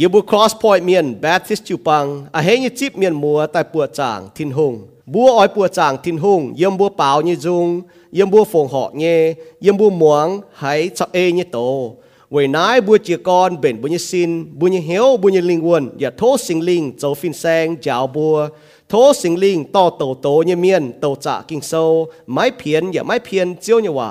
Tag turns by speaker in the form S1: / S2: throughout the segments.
S1: ยิบุครอสพอยเมียนแบปทิสจูปังอาเฮยจิบเมียนมัวแต่ปวดจางทินหงบัวอ้อยปวดจางทินหงเยี่ยมบัวเปล่าเยจุงเยี่ยมบัวฝงหอะเงยเยี่ยมบัวหมวงหายสะเอเยโตเวยนายบัวเจียกรนเบนบุญยสินบุญยเฮียวบุญยลิงวนอย่าโทษสิงลิงเจ้าฟินแซงเจ้าบัวโทษสิงลิงต่อโตโตเยเมียนโตจ่ากิงโซไม่เพียนอย่าไม่เพียนเจียวเยว่า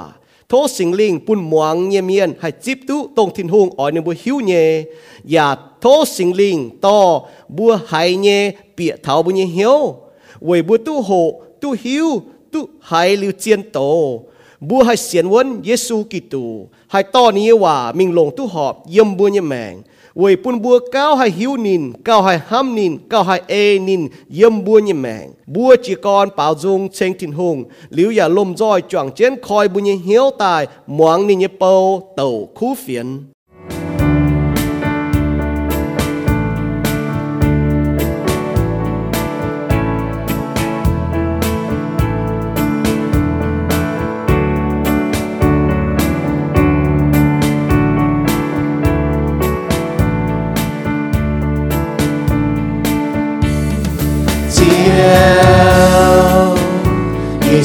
S1: ลงตู้หอบเยี่ยมบัวเนี่ยแมงเวย ปุ่นบัวก้าวให้หิวนินก้าวให้ห้ำนินก้าวให้เอนินเยี่ยมบัวเนี่ยแมงบัวจีกรเป่าจงเชงทินหงหลิวอย่าลมจ้อยจ่วงเจนคอยบุญเนี่ยเหี้ยวตายหมวงนี่เนี่ยเปาเต่าคู่เฟียน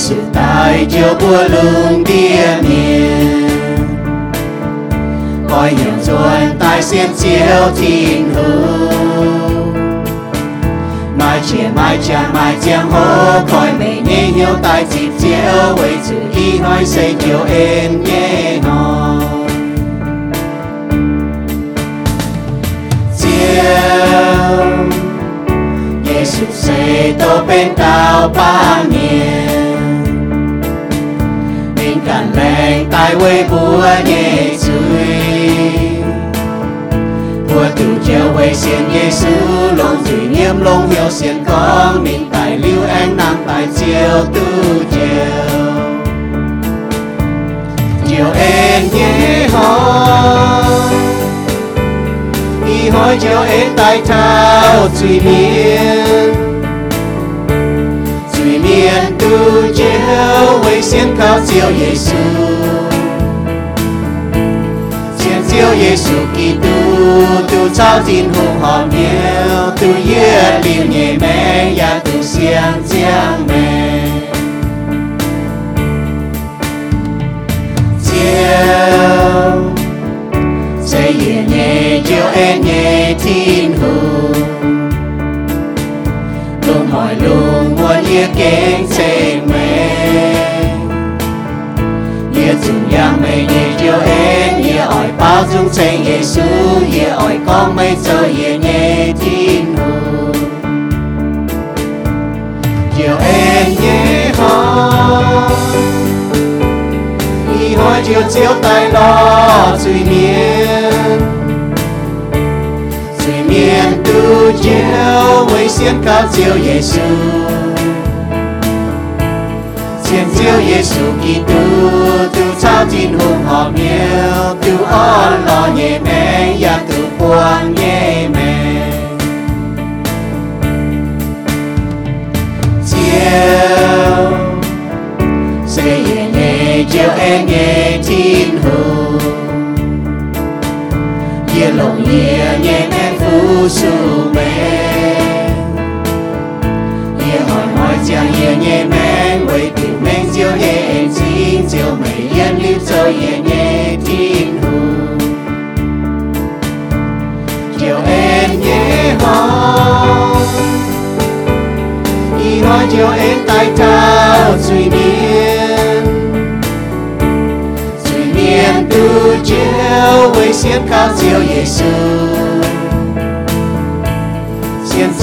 S2: Giêsu tại chiều bùa lùng tia miền coi nhiều chuồn tại xiên chiếu thiên hương. Mai chia mai cha mai chiang hô, coi mẹ nhé hiếu tại dịp chiếu với chữ y nói xây chiều em nhé, nói. Chiều Giêsu xây tô bên cao ba miền cản lệnh tai quê bùa nhẹ chui bùa tu treo quê xiên Giêsu lông thủy nghiêm, lông hiểu xiên con mình tài lưu anh nam tài chiều tu chiều chiều em nhé hỏi y hỏi chiều em tài thao suy miên suy miên tu chiều với xiên cao chiều Giêsu xiên chiều Giêsu Kitô tu trao tin hùng họ miêu tu yết liu nhẹ mẹ ya tu xiên chiang mẹ chiều luôn muốn yết mẹ yết dùng yêu mẹ nhẹ chiều bao dung xây Giêsu yết ỏi con mây cho nhẹ tin hồ chiều em nhẹ hỏi y hỏi chiều chiếu tay suy miên suy miên tu chiều với xiên cao chiều Giêsu xiên chiều Giêsu Kitô tu trao tin hùng họ miêu tu on lo nhẹ mẹ ya tu quan nhẹ mẹ. Chiều xây nhẹ nhẹ, chiều em nhẹ tin hùng. Ye lòng ye nhẹ men phu su mẹ. Ye hỏi hỏi chàng ye nhẹ men với tình men chiều ye em xin chiều mẹ yên lưu cho ye nhẹ tin hùng chiều em nhẹ hỏi y hỏi chiều em tay thao suy miên suy miên tu chiều với xiên cao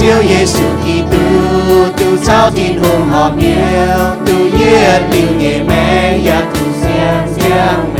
S2: chiều Giêsu xiên chiều Giêsu Kitô tu trao tin hùng họ miêu tu yết liu nhẹ mẹ ya tu xiên xiang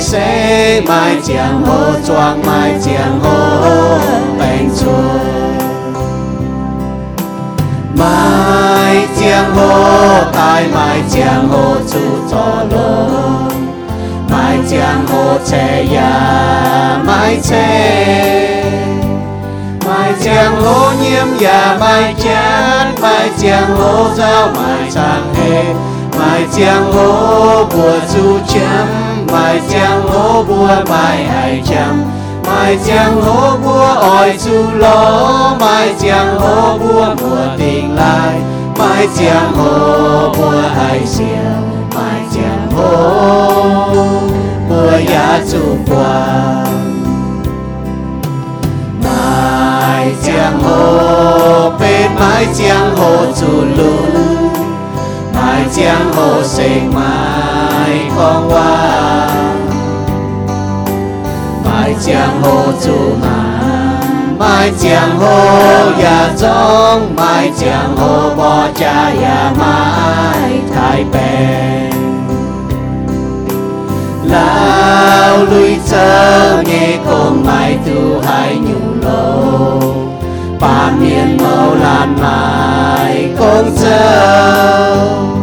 S2: quỳ mai giang hồ choang mai giang hồ bèn chuột. Mai giang hồ tai mai giang hồ chu cho lô mai giang hồ che ya, mai che. Mai giang hồ nhiễm ya, mai chán mai giang hồ giao mai sang hề mai giang hồ bùa chu chấm mai chàng hồ bua mai ai chàng mai chàng hồ bua ỏi chu ló mai chàng hồ bua mùa tình lai. Mai chàng hồ bua ai xiềng mai chàng hồ bua ya chu quang. Mai chàng hồ bên mai chàng hồ chu lún mai chàng hồ sinh mai con hoa mai giang hồ chu ngàn mai giang hồ ya trong mai giang hồ bỏ cha ya mai thái bèn lao lui chơ nghe con mai tu hai nhu lô ba miền màu lan mai con chơ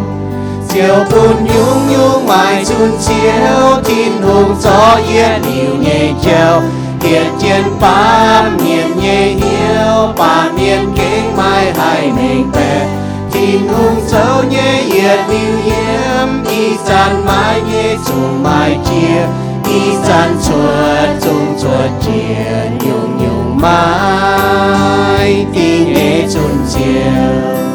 S2: chiều buồn nhung nhung mai chun chiếu thiên hùng gió yên nhiều nhẹ treo hiện chiến ba miền nhẹ hiếu ba miền kính mai hai mình bè thiên hùng sâu nhẹ yên yêu yếm y san mai nhẹ chung mai chia. Y san chuột chung chuột chia, nhung nhung mai tiếng nhẹ chun chiều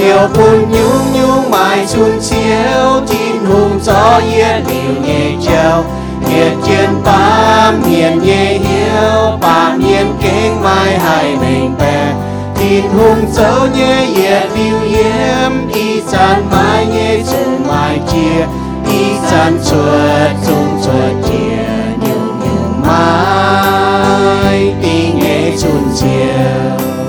S2: chiều phun nhung nhung mai chun chiếu thiên hùng gió yên điều nhẹ treo nhiệt trên ba miền nhẹ hiếu ba miền kính mai hai mình bè. Thiên hùng gió nhẹ nhiệt điều yếm y chan mai nhẹ chung mai chia. Y chân chuột chung chuột chia nhung nhung mai tiếng nhẹ chun chiều.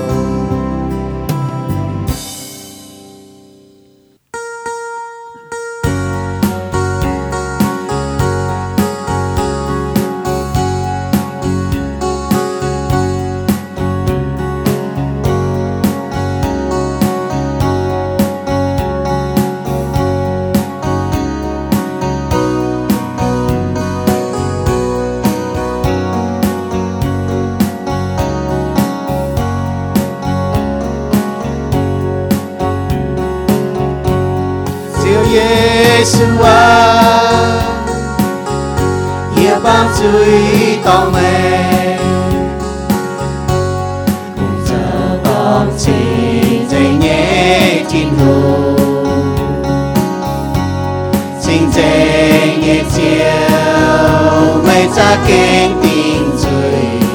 S2: Giêsu à. Ia bám chui tông mẹ Cùng chờ con chỉ dây nhé chín hồ Xin nhé chiều, Mây cha kinh tình chui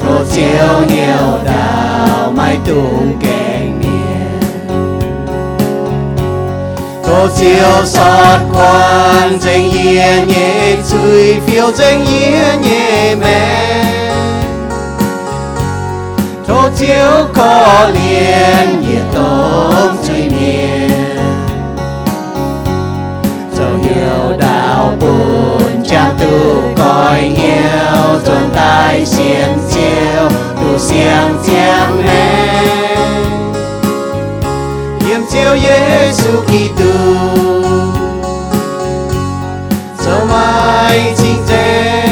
S2: Thô chiều nhiều đào mai tuổi Tô chiều xót quan danh yên nhẹ chui phiêu, danh yên nhẹ mẹ Tô chiều có liền nhiệt tôm chơi miền Dẫu hiểu đạo buồn, cha tu coi nghèo Tuần tai xiên chiều, tu xiang mẹ nè Yếm chiều Giêsu Kitô. Dẫu mai chính tế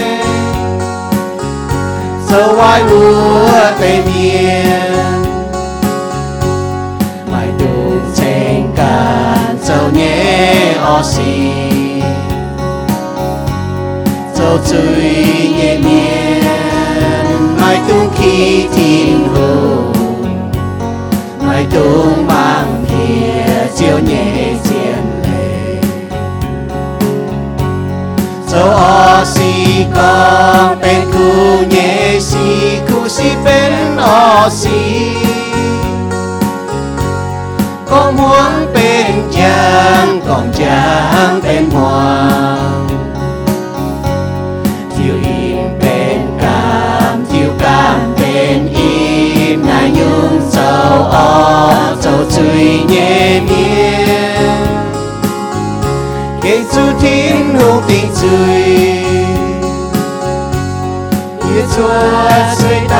S2: Dẫu ai vua tây miền Mai đủ trên cạn dẫu nhé, o xì Dẫu chui nhẹ miền Mai tung khi thiên hồ. Mai tung kia chiều nhẹ chiến lệ. Dẫu o si con bên cu nhẹ si cu si bên o si. Con muốn bên chàng, còn chàng bên 啊，走最夜面，给主天路的罪，也做最大，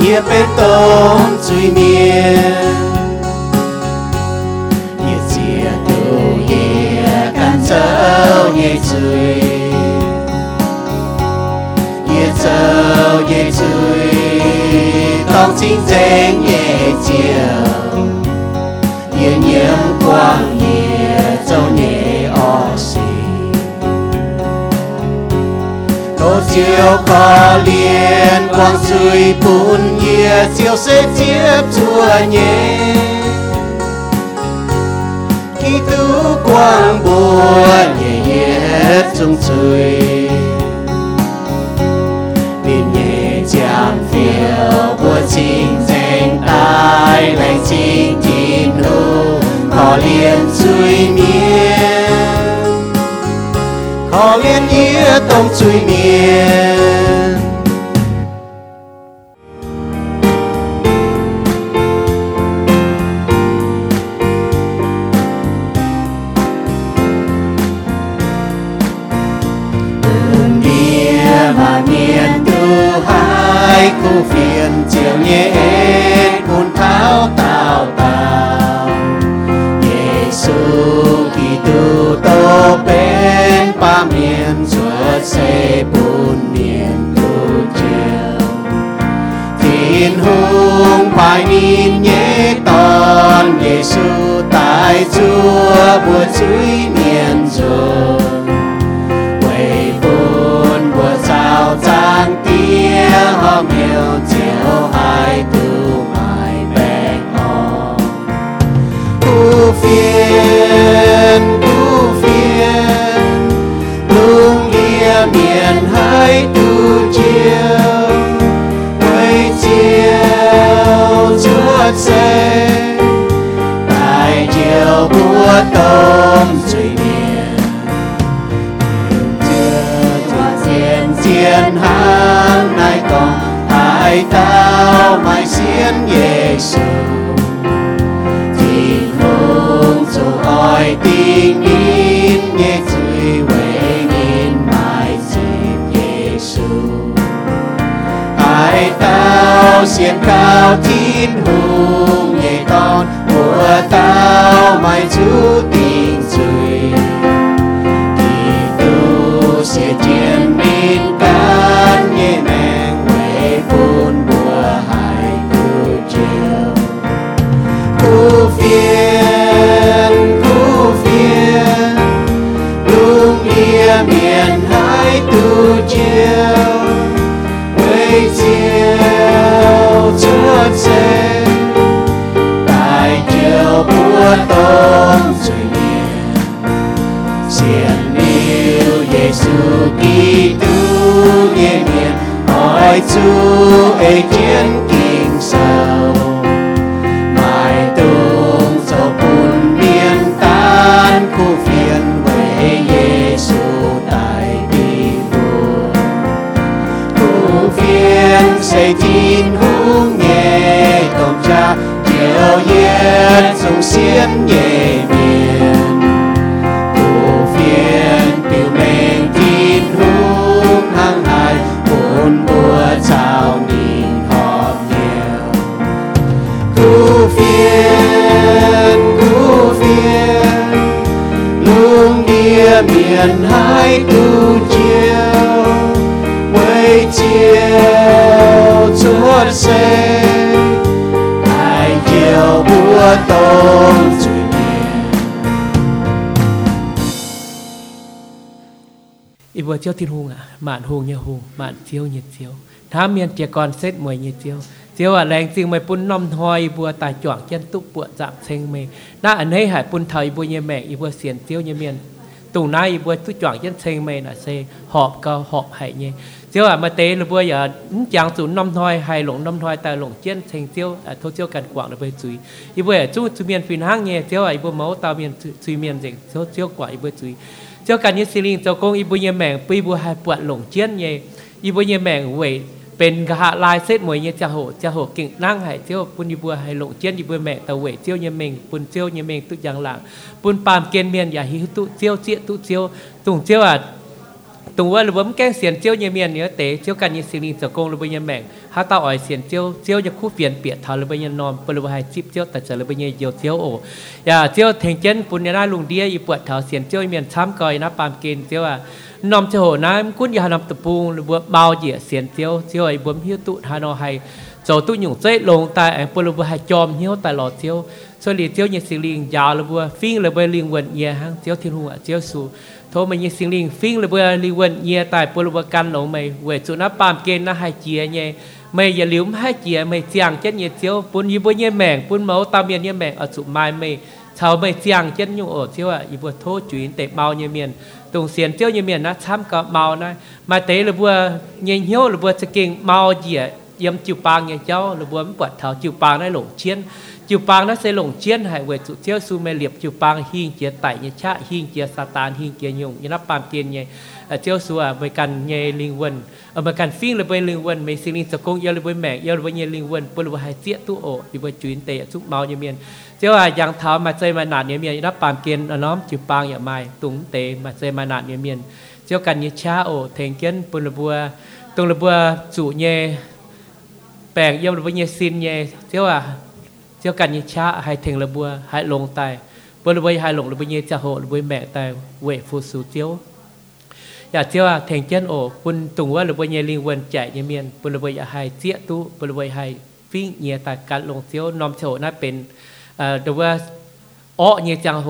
S2: 也被动最面。耶稣，耶稣，耶稣。Chính danh nhẹ chiều Ye nhiễm quang ye châu ye o xì Tô chiều có liên quang suy bún nhẹ chiều sẽ tiếp chùa nhẹ Khi tú quang buồn ye ye trung chui Bin ye chạm phiêu xin dành tai lại chính tin hữu Có liên suy miên. Có liên nghĩa tông suy miên. Giêsu tại chúa bùa chuối miền rồi quầy buồn của sao trang tia ho miêu chiều hai tu mai bèn ho cu phiền cu phiền, lung lia miền hai tu chiều diễn Giêsu Thiên hùng dù oi tin in nhé tươi về nhìn mai dịp Giêsu ai tao diễn cao thiên hùng nhé con của tao mai chú hỏi Chúa ấy chiến kinh sầu mai tung cho bùn miên tan, khu phiền về Giêsu tại bi buồn khu phiền xây tin hung nghe, tổng cha chiều yên dùng xiên biển hải tu chiều quay chiều chúa xây ai chiều
S3: bùa tôn chúa ít vừa chiếu thiên hùng à mạn hùng nhà hùng, mạn chiếu nhiệt chiếu thá miền trẻ con xét mười nhiệt chiếu chiếu à lành xin mày pun nom thoi vừa tài choảng chân túc bựa giảm xanh mê. Na anh ấy hải pun thời vừa nhà mẹ ít vừa xiển chiếu nhà miền tù nay bữa tu chọn chân sen mê là xe họp cơ, họp hay nhé. Chứ à mà tế là bữa giờ ừ, chẳng tụ năm thôi hay lộng năm thôi, tại lộng chân thành tiêu à thôi tiêu cần quảng là bữa chuối ý bữa chú chú miền phiền hang nhé chứ à ý máu tao miền chuối miền dịch thôi tiêu quảng ý bữa chuối chứ cần như xí linh tao công ý bữa nhà mèn bữa bữa hai bữa lộng chân nhé. Ý bữa nhà mèn vậy เป็นกะหลายเซตมวยเนี่ยจะโหเจ้าโหกิ่งนั่งให้เจ้าปุ่นยิบัวห้หลงเจียนยิบัวแม่ตะเวเจียวเยเมงปุ่นเจียวเยเมงตุอย่างหลังปุ่นปามเกณฑ์เมียนอย่าหิตุเจ้าเจียตุเจ้าตุงเจ้าตุงว่าหรือว่ามแกงเสียนเจียวเยเมียนเนื้อเตะเจ้ากันยีสิริโกงหรือว่าเยแมงฮาตาอ่อยเสียนเจ้าเจียวจะคู่เปลี่ยนเปียดทาหรือว่ายนอมปุ่นหรือว่าห้จิบเจ้าแต่จะหรือว่าเยเยียวเจ้าโออย่าเจ้าวเทงเจนปุ่นเนี่ยได้ลุงเดียอีปวดเท้าเสียนเจียเมียนช้ำก่อยนะปามเกณฑ์เจีย nom cho hồ na em nằm tập bung bao dĩa xiên tiêu tiêu ấy bấm hiu tụ hà nó hay nhung chết lông tai em bơ lúa hay chom hiu tai lọt tiêu cho tiêu những sinh linh già lúa phim lúa linh quần nhẹ hàng tiêu thiên hùng tiêu su thôi mình những sinh linh phim lúa linh quần nhẹ tại bơ lúa căn lỗ mày về chỗ nó bám kên nó hay chia nhẹ mày giờ liếm hai chia mày chàng chết nhẹ tiêu bún như bún nhẹ mèng bún máu tam nhẹ mèng ở chỗ mai mày sau bây giang chết nhu ở siêu à y vừa thô chuyến tế bao nhiêu miền. Tùng xiên tiêu như miền nó chăm cả màu này mà tế là vừa nhìn hiếu là vừa sẽ kinh màu gì à yếm chịu bang như cháu, là vừa bật thảo chịu bang này lộ chiến จูปางนั้นเซหลงเจียนหายเวสุเซียวซูเมเลียบจูปางฮิงเจียไตเนชะฮิงเจียซาตานฮิงเจียยงยนับปามเจียนเนเจียวซัวเมการเนลิงเวนเอเการฟิงเลยไปลิงเวนเมซิลิงสกงเยเลยไปแมกเยเลยไปเนลิงเวนปลุบหายเจียตุโอดิบจุนเตะซุกเมาเยเมียนเจ้าอย่างเท้ามาเจมานาเนีเมียนยนับปามเกียนน้อมจูปางอย่าไม่ตุงเตะมาเจมานาเนีเมียนเจ้ากันเนชะโอเทงเกียนปรุบัวตุงลบัวจุเนแปลงเยเลยไปเนซินเนเจ้า เจ้ากันยิชาให้ถึงระบัวให้ลงตายบริเวให้ลงระบัวเยจะโหระบัวแม่ตายเวฟูสูเจียวอยากเจ้าแทงเกนโอปุนตุงว่าระบัวเยลิงวันแจเยเมียนบริเวอยากให้เจียตุบริเวให้ฟิ้งเงียตาการลงเจียวนอมโฉน่าเป็นเดว่าอ้อเงียจังโห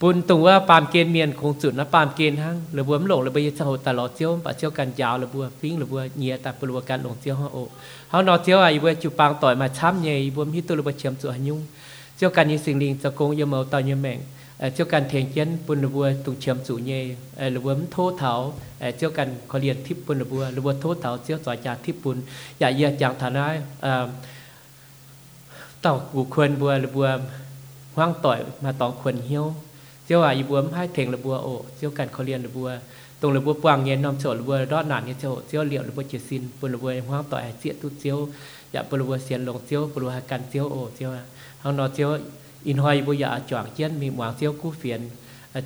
S3: ปุ่นตรงว่าปามเกณฑ์เมียนคงจุดนะปามเกณฑ์ทั้งหรือบวมหลงหรือบัวจังโหตลอดเจียวปะเจียวกันยาวหรือบัวฟิ้งหรือบัวเงียแต่ปลัวกันหลงเจียวฮะโอเขานอเจียวอะอีบัวจุปางต่อยมาช้ำเนี่ยอีบัวมีตัวหรือบัวเชียมจุหันยุ่งเจียวกันยี่สิงลิงจะโกงยมเอาตอนยมแมงเจียวกันเทียงเจนปุ่นหรือบัวตุงเชียมจุเนี่ยหรือบวมโทษเถาเจียวกันเขาเรียนทิพปุนหรือบัวหรือบวโทษเถาเจียวจอยจากทิพปุนอย่าเยี่ยจังฐานะต่อกูควรบัวหรือบัวห้างต่อยมาตองควรเหี้ยว chiếu à ibu em hai thèn là bùa ô chiếu cản khó liền là bùa tùng là bùa quang nghe nom chỗ là bùa đó nạn nghe chỗ chiếu liệu là bùa chỉ xin bùa là bùa em hoang tỏi diện tu chiếu dạ bùa là bùa xiên lồng chiếu bùa là cản chiếu ô chiếu à hông nó chiếu in hoi bùa dạ choảng chiến mi hoàng chiếu cú phiền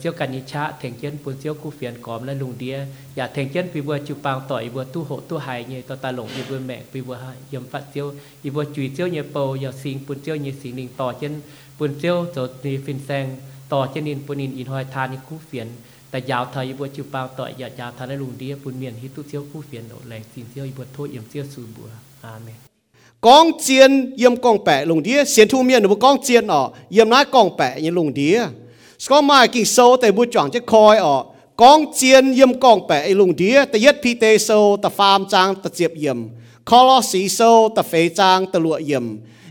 S3: เจ้ากันยิชะแทงเจียนปุนเจ้ากูเฟียนกอมและลุงเดียอย่าแทงเจียนปีบัวจูปางต่อยบัวตู้โหตู้หายเงยตอตาหลงปีบัวแมกปีบัวหายยมปัดเจ้าอีบัวจุยเจ้าเงยเปาอย่าสิงปุนเจ้าเงยสิงลิงต่อเจียนปุนเจ้าโจดนีฟินแซง ต่อเจนินปุนินอินหอยทานิคู่เฟียนแต่ยาวเทยบัวชิวปาวต่อยายาวทานลุงเดียปุนเมียนฮิตุเซียวคู่เฟียนโดแหลงสินเซียวอีบัวโทเอี่ยมเซียวสูบัวอาเมน
S4: กองเจี
S3: ยนเยี่ยมกองแปะลุงเดี
S4: ยเสียนทูเมียนหนูกองเจียนอ๋อเยี่ยมน้ากองแปะยังลุงเดีย
S3: ส
S4: ก็มากิ่งโซแต่
S3: บุจวงจะคอยอ๋อกองเจียน
S4: เยี่ยมกองแปะไอ้ลุงเดียแต่ยัดพีเตโซแต่ฟาร์มจางแต่เจียบเยี่ยมคอลอสีโซแต่เฟจางแต่ลวเยี่ยม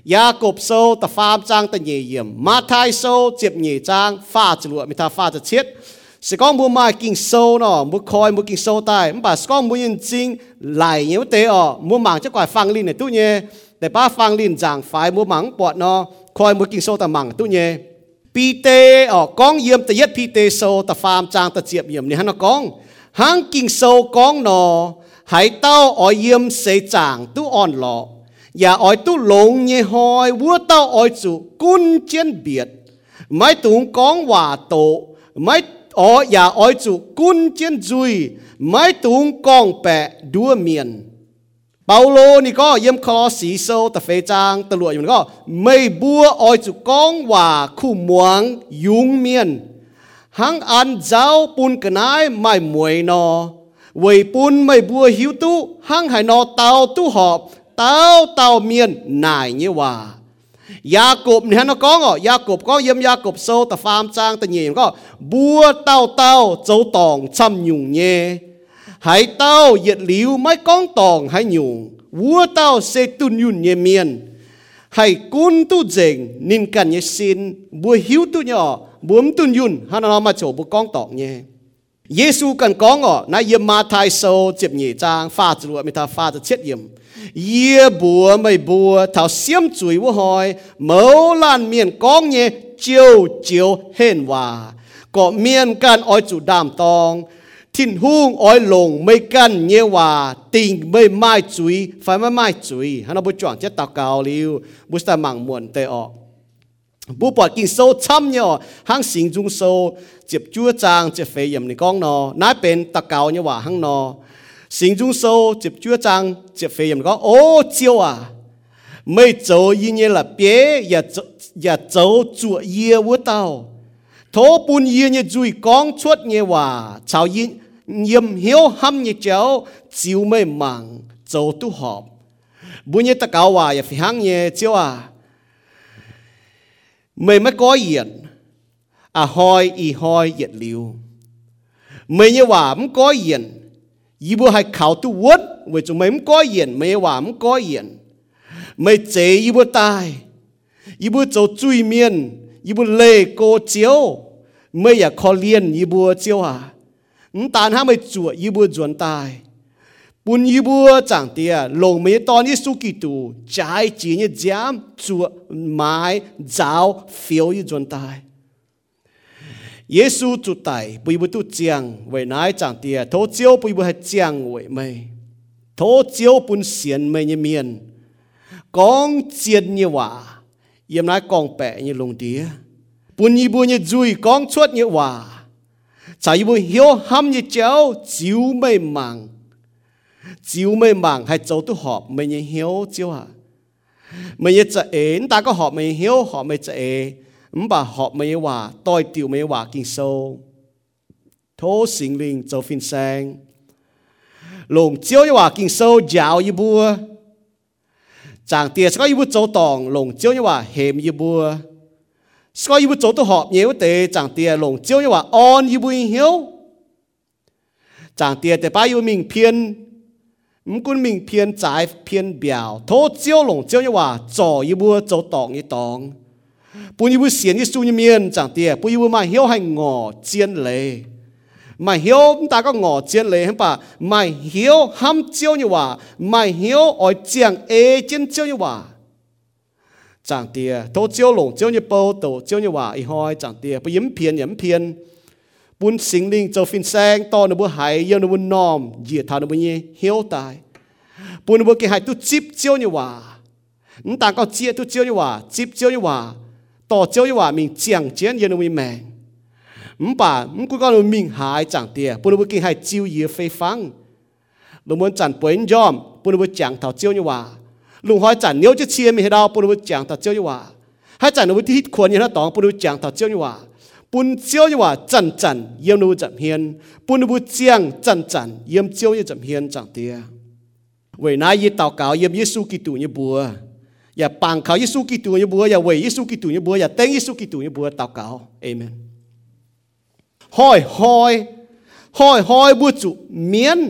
S4: Jacob sâu, ta farm trang ta nhị yếm Mathai sâu diệp nhị trang, pha chữ lụa mi ta pha chữ chết sẽ có mua mai kinh sâu nó mua khói mua kinh sâu tai. Mà có mua yên chính lại nhiều tế ở mua mảng cho quả phang linh này tu nhé để ba phang linh giảng phải mua mảng bọt nó, khói mua kinh sâu ta mảng tu nhé pi tê ở con yếm ta yết pi tê sâu, ta pham trang ta chiệp yếm này hắn nó con. Hang kinh sâu con nó hãy tao ở yếm sẽ chàng tu on lọ. và ở tu lông nhé hoi vua tao ở chủ quân chiến biệt mấy tung con hòa tổ mấy ở nhà ở chủ quân chiến duy mấy tung con bè đua miền Paulo ni có yếm khó sĩ sâu ta phê trang ta lụa yếm có mây bua ở chủ con và khu muang yung miền hang an giáo pun cái mai muội nó vì pun mây bua hiếu tu hang hải nó tao tu họp tao tao miền nải như hòa ยากบเนี่ยนะก้องอ่ะยากบก็เยี่ยมยากบโซแต่ฟาร์มจ้างแต่เยี่ยมก็บัวเต้าเต้าโจตองซ้ำยุงเย่หายเต้าเหยียดหลิวไม่ก้องตองให้ยุงวัวเต้าเซตุนยุนเยเมียนให้กุนตุเจง tao tao miền nải như hòa. Ya cụp nè, nó có ngọ ya cụp có yếm ya cụp sâu, ta phàm trang, ta nhìn có. Bua tao tao châu tòng chăm nhung nhé hãy tao yết liu mấy con tòng hãy nhung. Vua tao sẽ tu nhung nhé miền hãy cún tu dình nên cần nhé xin. Bua hiếu tu nhỏ buồm tu nhung hắn nó mà chỗ bu con tòng nhé Giêsu cần có ngọ na yếm ma thai sâu chụp nhì trang, pha chụa mi ta pha chết yếm ye bùa mày bùa, thảo xiêm chuối vô hỏi, mẫu lan miền con nhé chiều chiều hên hòa. Có miền can oi chủ đàm tòng thiên hung oi lồng mây can nhé hòa. Tình mây mai chuối phải mai mai chuối hắn nó bố chọn chết tao cao liu, bố ta mạng muộn tê ọ. Bố bỏ kinh sâu chăm nhỏ hang sinh dung sâu chụp chúa trang chụp phê yểm này con nó nãy bên tao cao nhé hòa hang nó sinh dung sâu chụp chúa trang chụp phê yểm con ô, chiêu à mấy dấu như như là bé ya dấu ya dấu chuột ye vô tao thố bún ye như duy con chuột như hòa chào yên yếm hiếu hâm như cháu chiếu mây mạng dấu tu họp. Bún như ta cao hòa ya phi hăng như chiêu à mấy mới có yên à hoi y hoi yết liu. Mấy như hòa mới có yên y bùa hay khảo tu vốn vì chúng mày mới có yên mày hòa mới có yên mày chế y bùa tai. Y bùa châu chui miên. Y bùa lê cô chiếu. Mày à khó liên y bùa chiếu à? Tàn ha mày chùa y bùa chuẩn tai. Bún y bùa chẳng tia lồng mấy tòn y su kỳ tù, trái chỉ như giám, chùa, mái, giáo, phiếu y chuẩn tai. Giêsu chủ tài bùi bùi tu chiang vậy nãy chẳng tia. Thô chiếu bùi bùi chiang vậy mày thô chiếu bùn xiên mày như miền con chiên như hòa yếm nãy con bẹ như lùng tía bùn y bùi như dùi con chuột như hòa chả y bùi hiếu hâm như chéo chiếu mày màng chiếu mày hay châu tu họp mày như hiếu chiếu à mày như chả ến ta có họp mày hiếu họp mày chả ế hòa tôi tiểu mày hòa kinh sâu thô sinh linh châu phiên sang lùng chiếu như hòa kinh sâu giáo như bùa chẳng tiền có yêu châu tòng lồng chiếu như là hềm yêu bùa có yêu châu tu họp nhiều tệ chẳng tiền lồng chiếu như là on yêu bùi hiếu chẳng tiền để ba yêu mình phiên mình cũng mình phiên trái phiên biểu thô chiếu lồng chiếu như là trò yêu bùa châu tòng như tòng bùi yêu bùi xiên như su ปุยบุเสียนยิสูยเมียนจางเตียปุยบุมาเหี้ยวให้งอเจียนเลยมาเหี้ยวตาก็งอเจียนเลยเห็นปะมาเหี้ยวห้ำเจียวนี่ว่ามาเหี้ยวอ่อยเจียงเอเจียนเจียวนี่ว่าจางเตียโตเจียวหลงเจียวนี่เปาโตเจียวนี่ว่าอีหอยจางเตียไปยิ้มเพียนยิ้มเพียนปุ้นสิงลิงเจ้าฟินแซงตอนนบุหายเยนบุนอมเหยียดทานบุญเย่เหี้ยวตายปุ้นบุเกหายตุจิบเจียวนี่ว่านั่นต่างก็เจียตุเจียวนี่ว่าจิบเจียวนี่ว่า ต่อเจ้าว่ามิงเจียงเจียนเยนวิแมงมป่ามึงกูก็มิงหายจังเตียปุ่นบุกินให้จิวเยไฟฟังลุงมนจันป่วยยอมปุ่นบุจังเท่าเจ้าว่าลุงหอยจันเนี้ยวจะเชียมีให้เราปุ่นบุจังเท่าเจ้าว่าให้จันนุวิที่ควรยันตองปุ่นบุจังเท่าเจ้าว่าปุ่นเจ้าว่าจันจันเยี่ยมนุจับเฮียนปุ่นบุจียงจันจันเยี่ยมเจ้าเยี่ยมจับเฮียนจังเตียเวนายยี่เต่าเก่าเยี่ยมเยซูกิตูเนี่ยบัว องให้เทตัวปองปัวควายตัวเนาะปองก็การจุดเท้าเฉียมชดนะลายน่ะจุเป็นแปลบัวห้อยห้อยจุเมียน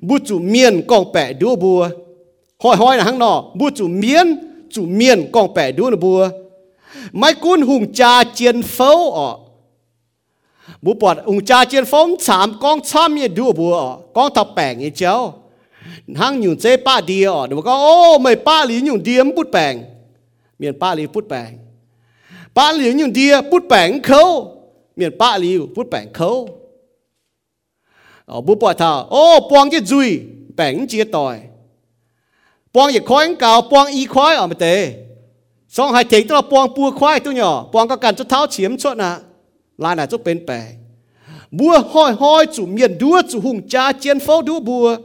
S4: ดัวจุหุงจ้าเจียนเฝ้าดูบัวนตาเนาบัวอย่าจุไม้ไม้สะเอยั hang nhung chế ba đi ở đâu có ô, mày ba lý nhung điếm bút bèng miền ba lý bút bèng ba lý nhung đi bút bèng khâu. Miền ba lý bút bèng khâu. Ở bút thảo. Ô buông cái duy bèng chia tỏi. Buông cái khói cao buông y khói ở mà tê xong hai thấy tôi là bua khói tôi nhỏ. Buông có cần cho tháo chiếm chỗ nè. Là là chỗ bên bèng bua hoi hoi, chủ miền đua, chủ hùng cha chiến phố đua bua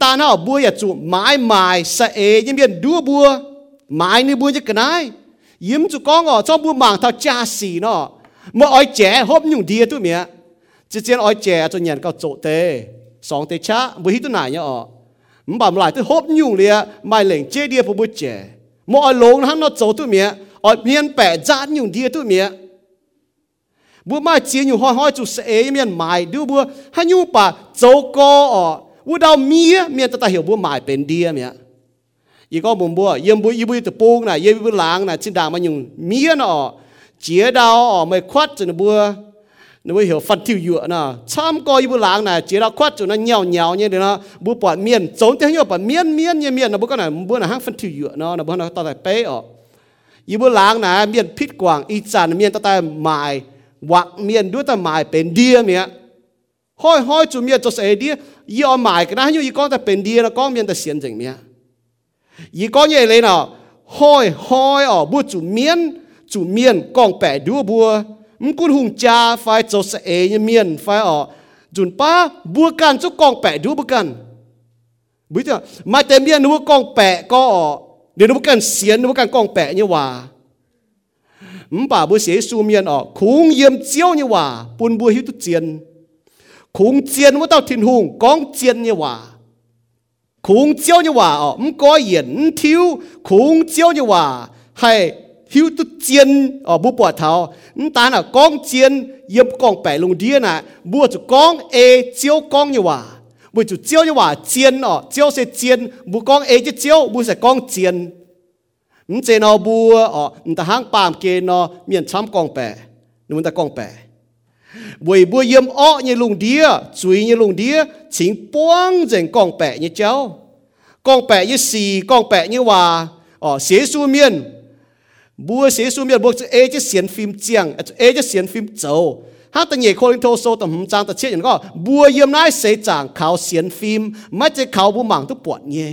S4: ta nó bua ya chu mai mai sa e yim bien du bua mai ni bua cái này. Yim chu có ngọ cho bua mang thao cha xì nó. Mà oi trẻ hốp nhung dia tu mía chỉ chiến oi trẻ cho nhận cao chỗ tê. Song tê cha bua hi tu nải nhá, ọ. Bảo lại tu hốp nhung lia mai lệnh chế dia bua trẻ mà oi lông hắn nó chỗ tu mía oi miên bẻ giá nhung dia tu mía bua mai chia nhung hoi hoi chu sa e yim bien mai du bua hắn nhung pa châu co, ọ u đau mía mía ta ta hiểu bố mãi bên đi mía y có bùa yếm bùi yếm bùi tự buông này yếm bùi láng này trên đàng mà nhung mía nó chia đau, ở mày khoát cho bùa hiểu phân thiêu dựa nè chăm coi yếm bùi láng này chia đau khoát cho nó nhào nhào như thế nó bùa bỏ miên, trốn thế nhau, bỏ miên miên như miên. Bùa cái này bùa là hang phân thiêu dựa nó bùa nó tao tại bé ở. Yếm bùi láng này, miên pít quảng, y chàn miên, tao tại mài hoặc miên đuôi tao mài bên đi mía hoi hoi chủ miệt cho sẽ đi y ở mãi cái này như y con ta bên đi là con miền ta xiên chỉnh miệt y con như thế nào. Hoi hoi, ở bu chủ miền chủ miền con bẻ đua bùa. Mình quân hùng cha phải cho sẽ như miền phải ở. Chuẩn pa, bùa can cho con bẻ đua bùa can. Bây giờ mà tên miền nó con bẻ có ở. Nếu nó cần xiên nó cần con bẻ như hòa. Mình bảo bùa sẽ su miền ở. Khung yếm chiếu như hòa. Buồn bùa hiu tu chiến khủng chiến với tao thiên hùng con chiến như hòa. Khủng chiếu như hòa ờ không có yến thiếu. Khủng chiếu như hòa, hay hiếu tu chiến ở ờ, bố bỏ thảo. Ta là con chiến yếm con bẻ lùng đi nè bùa chủ con e chiếu con như hòa. Bùa chủ chiếu như hòa chiến ờ chiếu sẽ chiến bùa con e chứ chiếu bùa sẽ con chiến mình chế nó bùa ở ờ, ta hàng bàm kia nó, miền chăm con bẻ. Nhưng ta con bẻ buổi bữa yếm ọ như lùng đĩa, chuối như lùng đĩa, chính buông dành con bè như cháu con bè như xì, con bè như hòa. Ở xế su miên bữa xế su miên bữa chữ ê chứ xiên phim chiang à, ê chứ xiên phim châu. hát ta nhảy khôi linh thô sô tầm hầm trang ta chết những có bữa yếm nái xế chàng khảo xiên phim mắt chứ khảo bùa mảng tu bọt nhé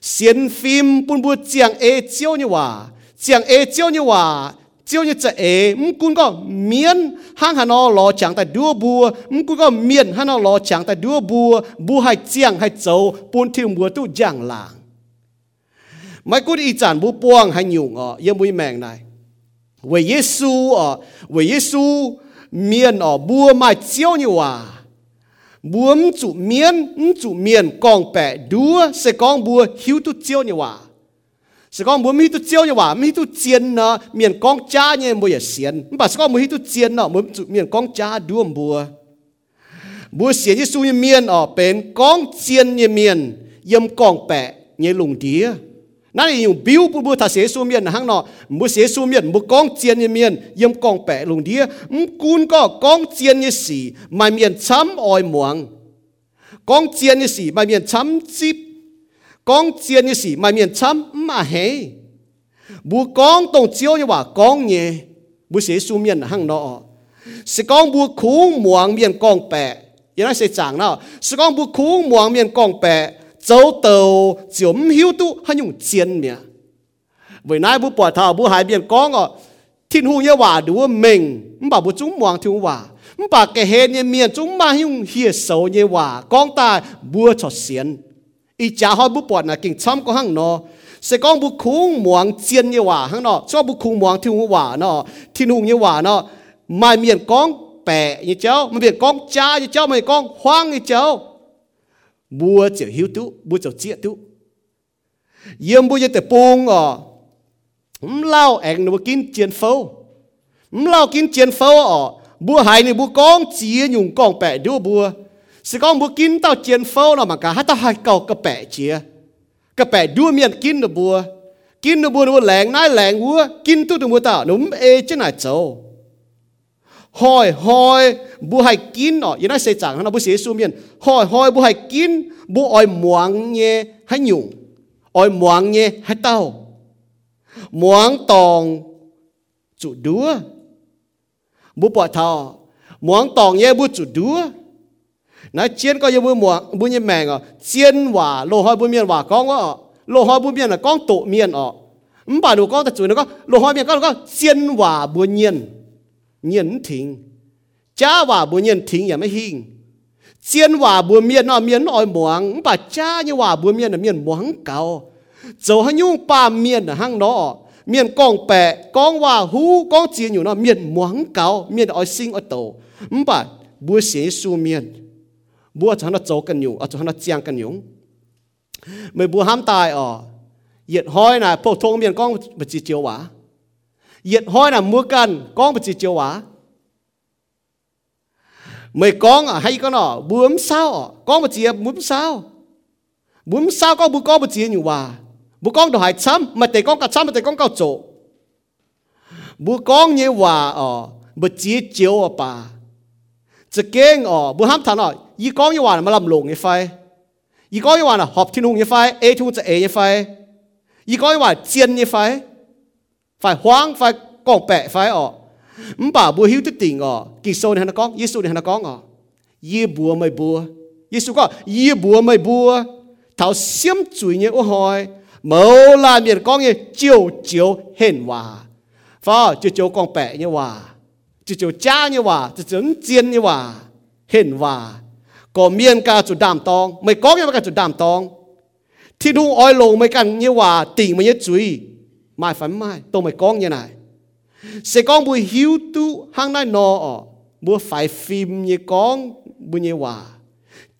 S4: xiên phim bún bún chiang ê chiêu như hòa. Chiang ê chiêu như hòa chiêu như chạy ế cũng có miên hang hà nó lo chẳng tại đua bùa m cũng có miên hà nó lo chẳng tại đua bùa bùa hay chiang hay châu buôn thiêu bùa tu giang làng. Mấy cú đi chản bùa buông hay nhiều ngọ, yên bùi mèng này. Về Giêsu ở ờ, về Giêsu miên ở ờ, bùa mai chiêu như hòa. Buông chủ miên chủ miên con bẻ đua sẽ con bùa hiếu tu chiêu như hòa. sẽ con bùa mi tu chiêu như hòa mi tu chiên nó miên con cha như bùa xiên bà sẽ con bùa tu chiên nó bùa chủ miên con cha đua bùa bùa xiên như su như miên ở bên con chiên như miên yếm con bè như lùng đĩaนั่นเองบิวปูบูถ้าเสียสูเมียนหังเนาะมูเสียสูเมียนมูกองเจียนเมียนยมกองแปะลงเดียมกุนก็กองเจียนยี่สี่มาเ con chiên như sĩ mà miền chấm mà hế. Bu con tổng chiếu như bà con nhé. Bu sĩ su miền hàng nọ. Sẽ con bu khú muang miền con bè yên nó sẽ chẳng nào. Sẽ con bu khú muang miền con bè châu tàu chiếm hiếu tu, hay dùng chiên miệng với nay bu bỏ thảo bu hai miền con à thiên hu như bà đủ mình. Bà bu chúng muang thiên bà. Bà cái hệ như miền chúng mà dùng hiếu sâu như bà. Con ta bua cho xiên ý cha hỏi bố bỏ là kinh chăm có hăng nó sẽ con bố khung mong chiến như hòa hăng nó cho bố khung mong thiên hòa nó thiên hu như hòa nó mai miền con bè như cháu mà miền con cha như cháu mà con hoang như cháu bùa chỉ hiếu tu bùa chỉ chia tu. Yếm bùa chỉ bung ở 唔 lao uh, ăn nó kín chiến phâu 唔 lao kín chiến phâu à, uh, bùa hai này bùa con chia dùng con bè đua bùa sẽ có mua kín tao chiến phâu là mà cả hát tao hai cầu cà bẻ chia cà bẻ đua miệng kín được bùa. Kín nó bùa được lẹn nái lẹn bùa kín tu được bùa tao núm ê chứ này châu hỏi hỏi bùa hai kín nó, yên nói sẽ chẳng nó bùa sẽ su miệng hỏi hỏi bùa hai kín. Bùa oi muang nhé hay nhung oi muang nhé hay tao. Muang tòng chủ đua bùa bỏ thọ. Muang tòng nhé bùa chủ đua 那煎个又不磨不热面哦，煎瓦落海不面瓦光哦，落海不面了光肚面哦。唔把路光就做那个落海面光个煎瓦不热，热停，加瓦不热停也没兴。煎瓦不面哦，面哦忙，唔把加你瓦不面的面忙搞，就还用把面的行咯。miền con bè con hoa hú con chia nhiều nó miền muống cao miền ở sinh ở tổ mà bữa xế su miền บัวจะหันโจกันอยู่อาจจะหันเจียงกันอยู่ไม่บัวห้ามตายอ๋อเหยียดห้อยน่ะพวกทงเมียนก้องปจิเจียวหวาเหยียดห้อยน่ะมือกันก้องปจิเจียวหวาไม่ก้องอ่ะให้ก็หนอบัวมเศร้าอ๋อก้องปจิบัวมเศร้าบัวมเศร้าก็บัวก้องปจิอยู่หวาบัวก้องดอกหายซ้ำมาแต่ก้องกัดซ้ำมาแต่ก้องกัดโจบัวก้องเนี่ยหวาอ๋อปจิเจียวอ่ะป่าจะเก่งอ๋อบัวห้ามทานอ๋อ 伊讲一晚冇冧龍一塊，伊講一晚啊合天空一塊，A two 就 A 一塊，伊講一晚尖一塊，塊黃塊講白塊哦，唔把唔曉得定哦，基數你喺度講，耶穌你喺度講哦，耶步咪步，耶穌講耶步咪步，頭先罪嘅我害，冇啦面講嘢朝朝顯話，否朝朝講白嘅話，朝朝渣嘅話，朝朝尖嘅話，顯話。 ก็เมียนกาจุดดามตอง ไม่กองเนี่ยกาจุดดามตอง ที่ดูอ้อยลงไม่กันเนี่ยว่าติ่งมันเนี่ยจุยไม่ฝันไม่ตัวไม่กองเนี่ยไหนเสกองบุยหิวตู้ห้างได้นออ๋อบัวไฟฟิล์มเนี่ยกองบุญเนี่ยว่า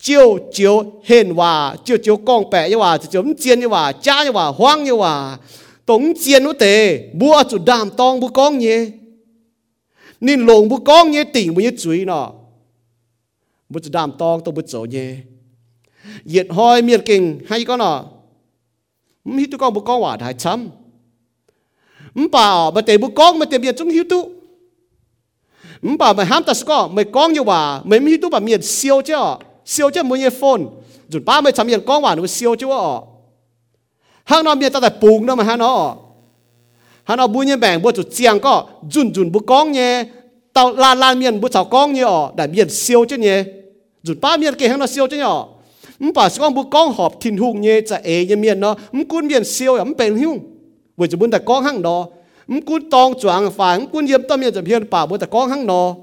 S4: เจียวเจียวเห็นว่าเจียวเจียวกองแปะเนี่ยว่าเจียวเจียนเนี่ยว่าจ้าเนี่ยว่าห้างเนี่ยว่าตรงเจียนนู้เตบัวจุดดามตองบัวกองเนี่ยนี่ลงบัวกองเนี่ยติ่งบุญเนี่ยจุยเนาะ bút đàm tong tôi bút chỗ nhé yết hoi miệt kinh hay có nọ hít tu con bút con quả đại chấm. Bà bà tề bút con mà tề biệt chúng hiếu tu. Bà mà ham ta có? Mày con như bà. Mày hít tu bà miệt siêu chứ siêu chứ muốn nhé phone. Dù ba mày chấm miệt con quả nó siêu chứ ọ hàng nó miệt ta tại bùng đó mà hàng nó hàng nó bùi nhé bèn bùi chủ chiang có. Dùn dùn bút con nhé tàu la la miền bút sào con nhở đã miền siêu chứ nhé rụt ba miền kia hắn nó siêu chứ nhở mình bảo con bút con họp thìn hùng nhé chả ế như miền nó. Mình cuốn miền siêu, ấm bền hiu. Vừa chỉ muốn đặt con hăng đó. Mình cuốn tông choáng phải mình cuốn yếm tâm miền chả hiền bảo muốn đặt con hăng nó.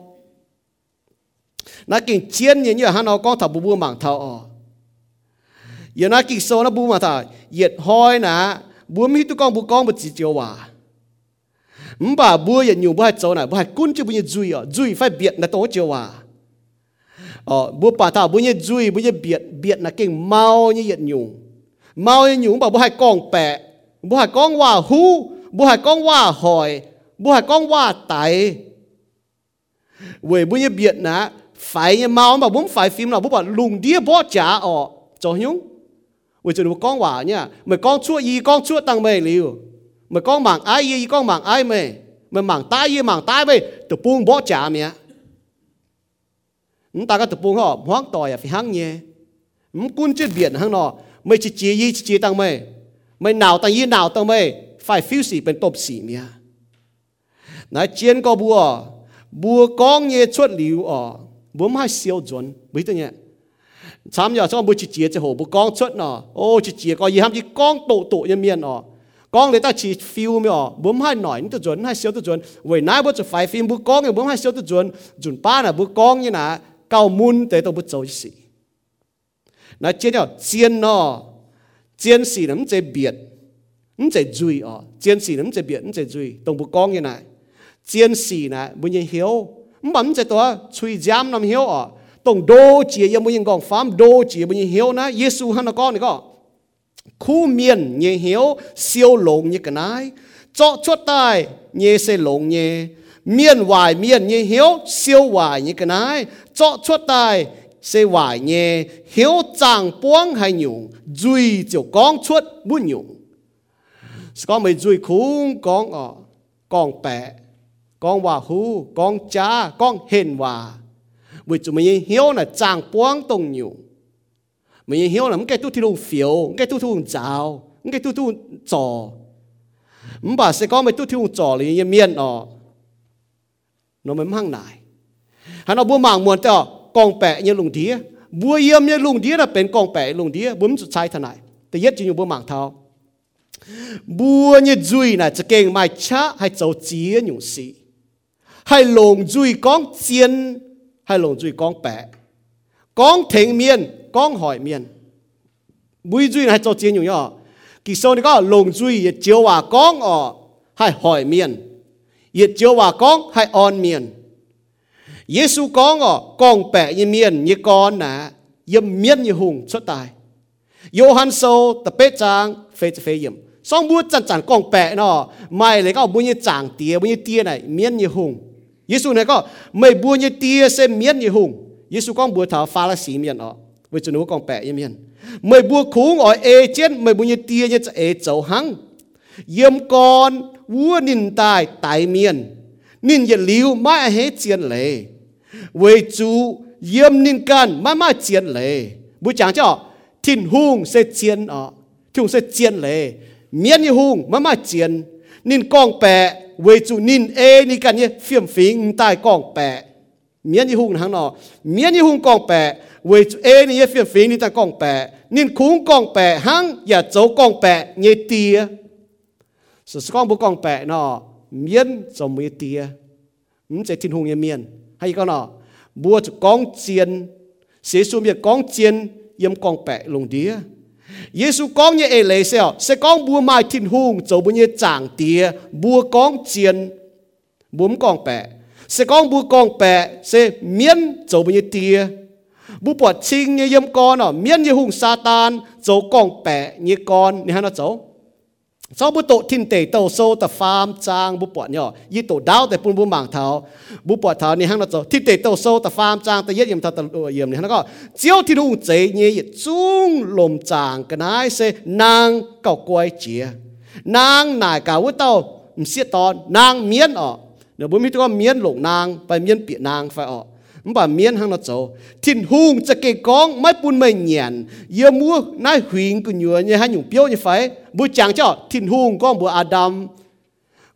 S4: Nó kinh chiến như như hắn nó con thảo bù bù mảng thảo ở. Giờ nó kinh số nó bù mà thảo. Yết hoi nà bùm hít tu con bù con bù chỉ chiều hòa bà bùa ya nhiều bà cháu này bà cún chứ bây giờ duy à duy phải biệt là tốt chưa à ờ bùa bà ta bây giờ duy bây giờ biệt biệt là cái mau như hiện nhiều mau như nhiều bà bùa hai con bẹ bùa hai con wa hú bùa hai con wa hoi bùa hai con wa tại về bây giờ biệt là phải như mau mà bốn phải phim nào bố bà lùng đĩa bó chả ờ cho nhung vì chúng con hòa nha mày con chua y con chua tăng mày liu mà con mảng ai gì con mảng ai mày mà mảng tai gì mảng tai mày, tụi buông bỏ trả mẹ. Chúng ta có tụi buông họ hoang tỏi à phải hăng nhẹ, chúng quân chết biển hăng nọ. Mày chỉ chia gì chỉ chia tăng mày mày nào tăng gì nào tăng mày phải phiêu sĩ bên tôm sĩ mẹ. Nói chiến có bùa. Bùa con nhé xuất liu ở. Bùa mai siêu chuẩn biết giờ nhé sám giờ xong bùa chỉ chia cho hồ bùa con xuất nọ. Ô chỉ chia có gì ham gì con tổ tổ nhân miền nọ con để ta chỉ mi mẹ bấm hai nói tự chuẩn, hai siêu tự chuẩn. Vậy nãy bữa phải phim bữa con người bấm hai siêu tự chuẩn. Chuẩn ba là bữa con như là cao mun tế tôi bữa cháu gì nãy chiến nào chiến nó chiến sĩ nắm chế biệt nắm chế duy ở chiến sĩ nắm chế biệt nắm chế duy tổng bữa con như này chiến sĩ này bữa nhiên hiếu. Bấm chế tôi suy giam nằm hiếu ở tổng đô chỉ em bữa nhiên gọng phám, đô chỉ bữa nhiên hiếu na Giêsu hắn nó con này có? khu miền nhẹ hiếu siêu lộn như cái này cho chốt tai nhẹ sẽ lộn nhẹ miền hoài miền nhẹ hiếu siêu hoài như cái này cho chốt tai sẽ hoài nhẹ hiếu chàng buông hay nhung duy chiều con chuột buôn nhung có mấy duy khung con ở con bẹ con hòa hu con cha, con hiền hòa. Vì chúng mình hiếu là chàng buông tông nhung mình hiểu là cái tu thu phiếu cái tu thu giáo cái tu thu trò. Mình bà sẽ có mấy tu thu trò là như miên đó nó mới mang lại. Hắn nó bua mảng muôn tao, con bè như lùng đĩa. Bua yếm như lùng đĩa là bên con bè lùng đĩa bướm sai thằng này. Thì nhất chỉ như bua mảng thao. Bùa như duy này chỉ keng mai cha hay cháu chia nhung sĩ. Hay lồng duy con chiên, hay lồng duy con bẻ con thành miên 光海面，每水係做戰用咗，其實你講龍水亦照話光哦，係海面，亦照話光係岸面。耶穌講哦，光白一面一光啊，一面一紅出大。約翰書特別章非非嚴，雙目真真光白咯，咪你講每一長跌每一跌嚟面一紅。耶穌呢個咪每一跌先面一紅，耶穌講每頭發了四面哦。 ยนยหงเยซูเนี่ยก็ไม่บุญยเตียเสเมียนยหงเยซูก็บัวถาฟาลสีเมียนอ๋อวิจนุกองแปะยเมียนไม่บัวคุงอ๋อเอเจนไม่บุญยเตียเนี่ยจะเอเจ้าหังเยี่ยมก่อนวัวนินตายตายเมียนนินอย่าลิ้วไม่เฮเจียนเลยเวจูเยี่ยมนินกันไม่ไม่เจียนเลยบุญจางเจ้าทิ้นหุงเสเจียนอ๋อทุ่งเสเจียนเลย miễn như hùng mà mà chiến nín con bè với chủ nín ê ní cả như phiếm phí tai con bè miễn như hùng hàng nọ miễn như hùng con bè vì ê ni phiền phiền ni ta con bè nên khung con bè hăng ya dấu con bè như tia sự con bố con bè nọ miễn dấu như tia không chỉ thiên hùng như miễn hay con nọ bùa con chiên sẽ xuống việc con chiên yếm con bè lùng đĩa Giêsu con như ê lệ sao sẽ con bùa mai thiên hùng dấu bùa như chẳng tia bùa con chiên bùa con bè sẽ con bùa con bè sẽ miễn dấu bùa như tia bùa bọt chinh như yếm con nọ miễn như hùng sa tan dấu con bè như con như hắn nó dấu sau bữa tổ thiên tề tàu sâu tập farm trang bữa bọt nhỏ y tổ đauแต่ปุ่นบุมบางเท้าบุปอดเท้านี่ฮังเราจะที่เตะเตาโซแต่ฟาร์มจางแต่เย็ดยมเท้าตะเยี่ยมนี่ฮังก็เจียวที่นุ่งเจเนี่ยยจุ้งลมจางกันไอ้เสนางเก่ากวยเจียนางนายกาวเต้าเสียตอนนางเมียนออกเดี๋ยวบุมีตัวเมียนหลงนางไปเมียนเปียนางไฟออกมันบ่เมียนหังเรา bu bỏ chinh như yếm con nó miễn như hùng satan, dấu con bẻ như con. Như hắn nó dấu sau bu tổ thiên tể tàu sâu ta farm trang bu bỏ nhỏ như tổ đau tại bun bu mảng thảo bu bỏ thảo như hắn nó dấu thiên tể tàu sâu ta farm trang ta yết yếm thảo tàu yếm, như hắn nó chiếu thiên hùng chế như yết chung lồm chàng cái này sẽ nàng cầu quay chia nàng nải cả với tàu xiết tòn nàng miễn ọ nếu bố mi tôi có miễn lủng nàng và miễn bị nàng phải ọ bà miên hàng nó tin hùng hùng จะ cái con mai bún mày nhàn yêu mua nai huyền của nhựa như hai nhung biểu như phải. Bu chàng cho tin hùng con bu adam.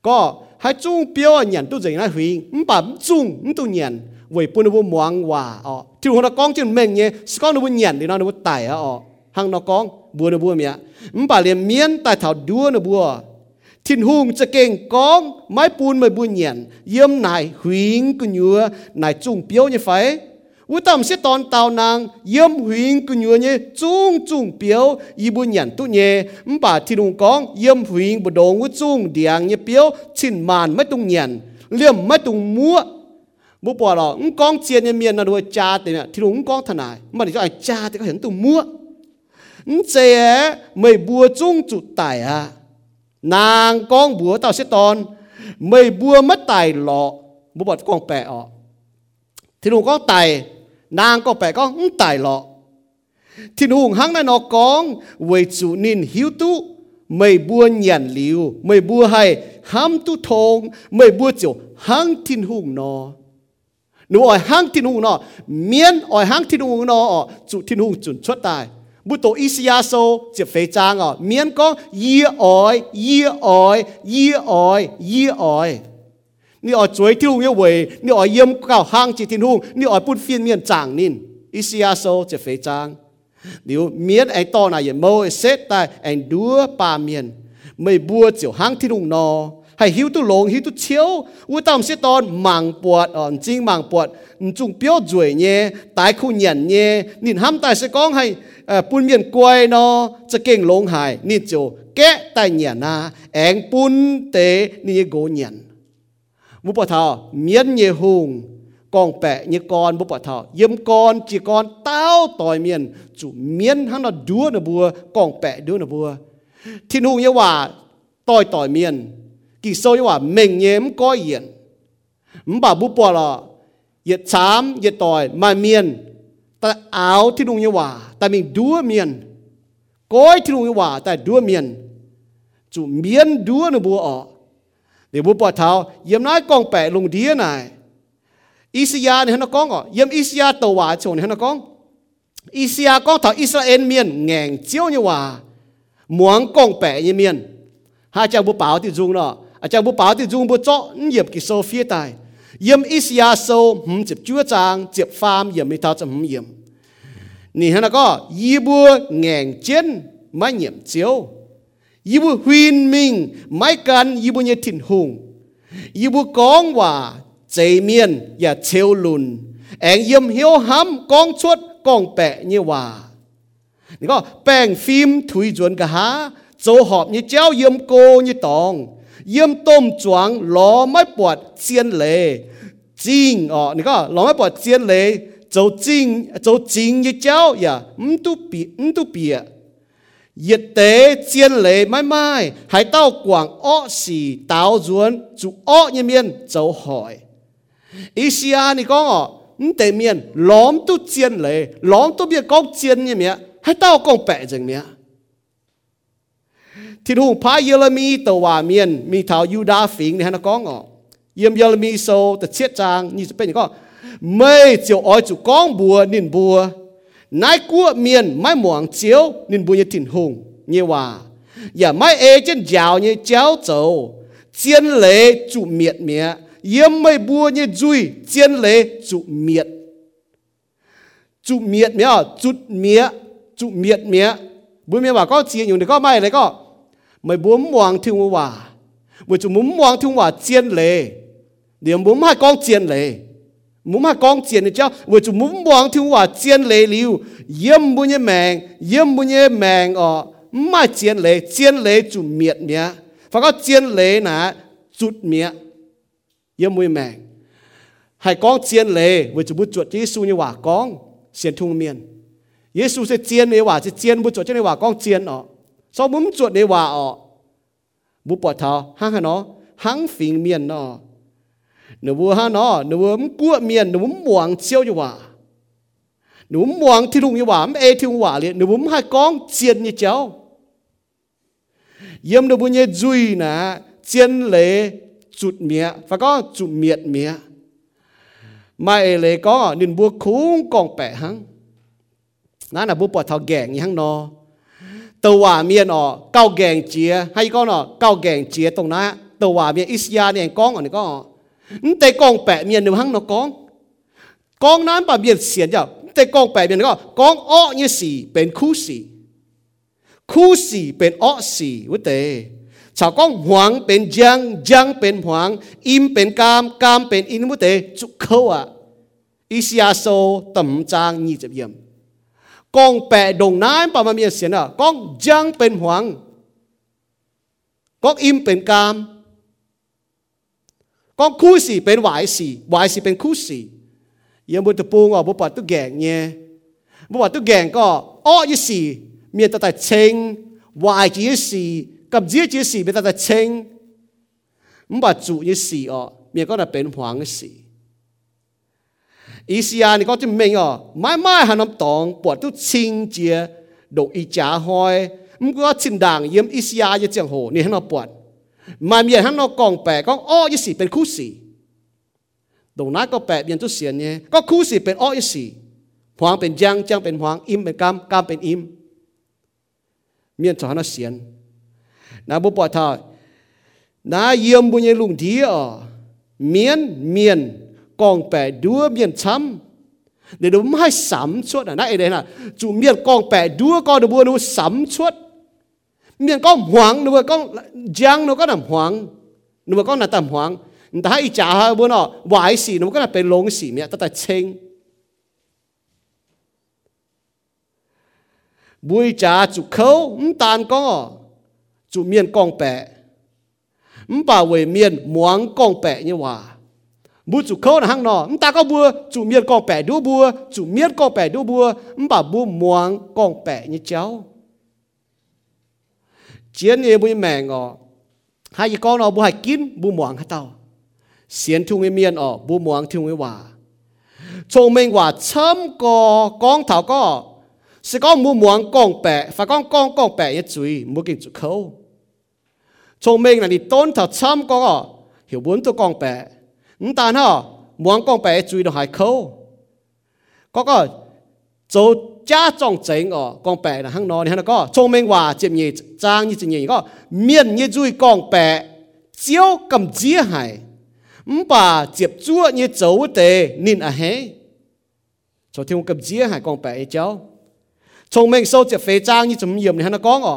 S4: Có, hai chung biểu nhàn tu dậy nai huyền bà chung tu nhàn vậy bún bu muang hòa, ọ. Thiên hùng nó con trên mình nhé con nó bu thì nó nó bu tải ọ. Hàng nó con bu nó bu mẹ. Bà liền miên tại thảo đua nó bu thiên hùngจะเก่งก้องไม้ปูนไม่บุญเหยียนเยี่ยมนายหวิงกุญยัวนายจุงเปียวเนี่ยไฟวุตามเสียตอนเตานางเยี่ยมหวิงกุญยัวเนี่ยจุงจุงเปียวอีบุญเหยียนตุเนี่ยมป่าที่ลุงก้องเยี่ยมหวิงบดงวุจุงเดียงเนี่ยเปียวชินมานไม่ตุงเหยียนเลี่ยมไม่ตุงมัวบุปผาหรอกก้องเจียนเนี่ยเมียนนะด้วยจ้าแต่เนี่ยที่ลุงก้องทนายมันจะไอ้จ้าแต่ก็เห็นตุงมัวเจ๊ไม่บัวจุงจุดไต่อะ nàng con búa tao sẽ tòn mày búa mất tài lọ, bố bọt con bè ọ. Thì nụ con tài, nàng con bè con tài lọ. Thì nụ hăng này nó con về chủ nín hiếu tu mày búa nhàn liu, mày búa hay ham tu thong mày búa chiều hăng thiên hùng nó. Nụ ỏi hăng thiên hùng nó miên ỏi hăng thiên hùng nó, chủ thiên hùng chuẩn xuất tài. 不多一下手就非常哦，免讲一爱一爱一爱一爱。你爱追天路一位，你爱淹到行至天路，你爱不分面长呢？一下手就非常。你免爱到那也冇，实在爱多把面，没不就行天路喏。hay hiu tu long hiu tu chiếu. U tam si ton mang buat on ờ, jing mang buat chung piao zuai nhé tai khu nhận nhé. Nhìn ham tai sẽ con hay ờ, pun miền quay nó sẽ kinh long hài. Nhìn chỗ kẽ tai nhận na à, eng pun tế ni go nhận mu bỏ thảo miên nhé hùng. Con bẹ như con, bố bà thảo. Yếm con chỉ con, tao tòi miền. Chu miên hắn là đua nè bùa, con bẹ đua nè bùa. Thiên hung như hòa, tòi tòi miền kỳ sâu yếu mình nhém có yên mà bà bố bò là yết chám yết tỏi mà miền. Ta áo thì đúng như hòa ta mình đua miền. Coi thì đúng như hòa ta đua miền. Chú miền đua nó bố ở. Để bố bò thảo, yếm nói con bẻ lùng đĩa này. Isia này nó con ngọ yếm Isia tàu hòa chỗ này nó con, Isia con thảo Israel miền ngàn chiếu như hòa. Muốn con bẻ như miền. Hai cha bố bảo thì dùng đó ยเนาะจะเก่งลงหายนี่โจแกะตายเหยียนนาแองปุ่นเตนี่โกเหยียนมุปทาเมียนเยหงกองแปะเยกอนบุปทาเยี่ยมกอนจีกอนเต้าต่อยเมียนจุเมียนหังน่ะดัวนะบัวกองแปะดัวนะบัวที่นุ่งเยว่าต่อยต่อยเมียนกี่โซเยว่าเม่งเยมก้อยเยียนมบ่าบุปผาเหยียดสามเหยียดต่อยมาเมียนแต่เอาที่นุ่งเยว่าแต่มีดัวเมียนก้อยที่นุ่งเยว่าแต่ดัวเมียนจุเมียนดัวนะบัวออกเดี๋ยวบุปผาเท้าเยี่ยมน้อยกองแปะลงเดียนายอิสยาเนี่ยฮะนกองอ่ะเยี่ยมอิสยาตัวว่าโจเนี่ยฮะนกอง อิสยากองเท้าอิสราเอลเมียนแงงเจียวเนี่ยว่าหมวงกองแปะเนี่ยเมียนหาเจ้าบุปผาที่จุงเนาะอาจารย์บุปผาที่จุงบุเจาะเหยียบกิโซเฟียตายเยี่ยมอิสยาโซหืมเจ็บจั่วจางเจ็บฟาร์มเยี่ยมไม่เท่าจะหืมเยี่ยมนี่ฮะนะก็ยีบัวแงงเจนไม่เยี่ยมเจียวยีบัวฮวินมิงไม่กันยีบัวเนี่ยถิ่นหงยีบัวกองว่าใจเมียนอย่าเชลลุนแองเยี่ยมเหียวห้ำกองชดกองแปะเนี่ย ทิทุ่งพายเยลมีตว่าเมียนมีเถายูดาฝิงในฮะนก้องอ๋อเยี่ยมเยลมีโซแต่เชียจางนี่จะเป็นก็ไม่เจียวอ้อยจุก้องบัวนินบัวนายกัวเมียนไม่หมวงเจียวนินบัวยถิ่นหงเยว่าอย่าไม่เอเจนยาวเนี่ยเจ้าโจเจียนเลจุเมียดเมียเยี่ยมไม่บัวเนี่ยจุยเจียนเลจุเมียดจุเมียดเมียจุดเมียจุเมียดเมียบุญเมียว่าก็เจียนอยู่ในก็ไม่เลยก็ mày mía trụ miệt mía bùa mày bùa hòa muốn mong thiêu hòa chiến lệ điểm muốn hai con chiến lệ muốn hai con chiến thì cháu mày chủ muốn mong thiêu hòa chiến lệ liu. Yếm bu như mèng yếm bu như mèng ờ, mai chiến lệ chiến lệ chú miệt mía phải có chiến lệ nà chút mía yếm bùa mèng. Hai con chiến lệ mày chú bút chuột Giêsu như hòa con xiên thung miền Giêsu sẽ chiến như hòa sẽ chiến bút chuột cho như hòa con chiến ọ ờ sau bấm chuột để hòa ọ. Bố bỏ thọ hăng hà nó? Hăng phình miền nó. Nếu vừa hà nó nếu bùa cua miền nếu bùa muang chiêu như hòa. Nếu bùa muang thì thùng như hòa ê thì hòa liền nếu bùa hai con chiến như cháu yếm nếu bùa như duy nè chiến lệ chuột mía phải có chuột miệt mía mai lệ có nên bùa khung con bẻ hăng. Nãy là bố bỏ thọ gẹn như hăng nó. ตัวเมียนอเก้าแกงเจียให้ก็นอเก้าแกงเจียตรงนั้นตัวเมียอิสยาเนี่ยกองอันนี้ก็แต่กองแปะเมียนหนึ่งหังนอกองกองนั้นปะเมียนเสียนจ้าแต่กองแปะเมียนก็กองอ้อเนี่ยสี่เป็นคู่สี่คู่สี่เป็นอ้อสี่วุ้เตชาวกองหวังเป็นจังจังเป็นหวังอิมเป็นกามกามเป็นอินวุ้เตจุกเขาอะอิสยาโซต่ำจางนี่จะเยี่ยม กองแปะดงน้ำปามาเมียเสียนะกองยังเป็นหวังกองอิมเป็นกามกองคู่สีเป็นหวายสีหวายสีเป็นคู่สียังบุตรปูงอ่ะบุปผาตุแกงเนี่ยบุปผาตุแกงก็อ้อยี่สีเมียตะแต่เชงวายจีสี กับเจียจีสีเป็นแต่เชงมันบาจุยี่สีอ๋อเมียก็น่ะเป็นหวังสี อีสียานี่ก็จะไม่อ๋อไม่ไม่หันน้ำตองปวดตุกชิงเจียดอกอีจ่าหอยมันก็ชินด่างเยี่ยมอีสียาจะเจียงโหนี่หันน้ปวดมาเมียหันน้กองแปะก็อ้อยี่สีเป็นคู่สีตรงนั้นก็แปะเบียนตุเสียนเนี่ยก็คู่สีเป็นอ้อยี่สีหวังเป็นจังจังเป็นหวังอิมเป็นกามกามเป็นอิมเมียนสอนเสียน na bu bỏ thọ na yếm bu nhẹ lùng thí ở miền miền còn bẻ đua miền chấm để đúng hai sắm chuột à nãy đây là chủ miền còn bẻ đua con được bua nó sắm chuột miền con hoang nó con giang nó có nằm hoang nó có nằm tầm hoang ta hay trả ha bua nó vải xì nó có nằm bên lông xì miệng ta ta chênh bùi trả chủ khâu tàn con chủ miền con bẻ唔把为面忙讲白như hòa bu chủ khâu là hang nọ. Chúng ta có bua chủ miết con bẻ đu bua chủ miết con bẻ đu bua chúng bảo bua muang còn bẻ như cháu. Chiến như bui mẹ ngọ. Hai cái con nó bua hai kín bua muang hai tao, xiên thung miên ở bua muang thung cái hòa. Chồng mình hòa chấm cò con thảo cò sẽ có mua muang con bẻ phải con con con bẻ như chuy mua kinh chủ khâu. Chồng mình là đi tôn thảo chấm cò hiểu muốn tôi con bẻ. นตาเนาะมวงกองไปจุยดอกหายเขาก็ก็โจจ้าจองเจงอ๋อกองแปะนะห้างนอนนี่ฮะก็ชงเมงว่าเจียมยี่จางยี่จียี่ก็เมียนยี่จุยกองแปะเจียวกำเจียหายมป่าเจียบจั่วยี่โจเตนินอะเฮโชที่งกำเจียหายกองแปะไอ้เจ้าชงเมงโซเจียบเฟจางยี่จมเยี่ยมนี่ฮะนะกองอ๋อ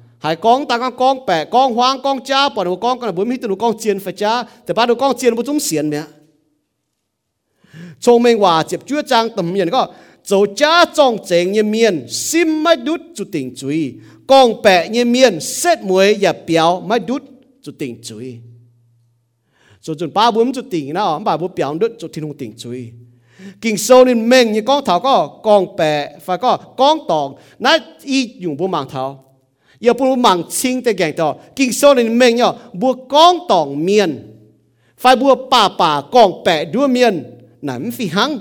S4: hai con ta con con bẻ, con hoang con cha bọn đồ con con bún mít tụi con chiên phải cha. Thì ba đồ con chiên bún chúng xiên mẹ. Chồng mình hòa chụp chúa trang tầm miền có. Chỗ cha trong chèn như miền sim mai đút chủ tình chú ý con bẻ như miền xét muối và béo mai đút chủ tình chú ý rồi chuẩn ba bốn chủ tình nào ba bốn béo đút chủ thiên hùng tình chú ý kinh sâu nên mình như con thảo có. Con bẻ, phải có. Con tòng nãy y dùng bố mạng thảo. 要不忙清的讲到，经说你命要不讲当面，phải bùa bà bà con bẻ đua miền nằm phi hăng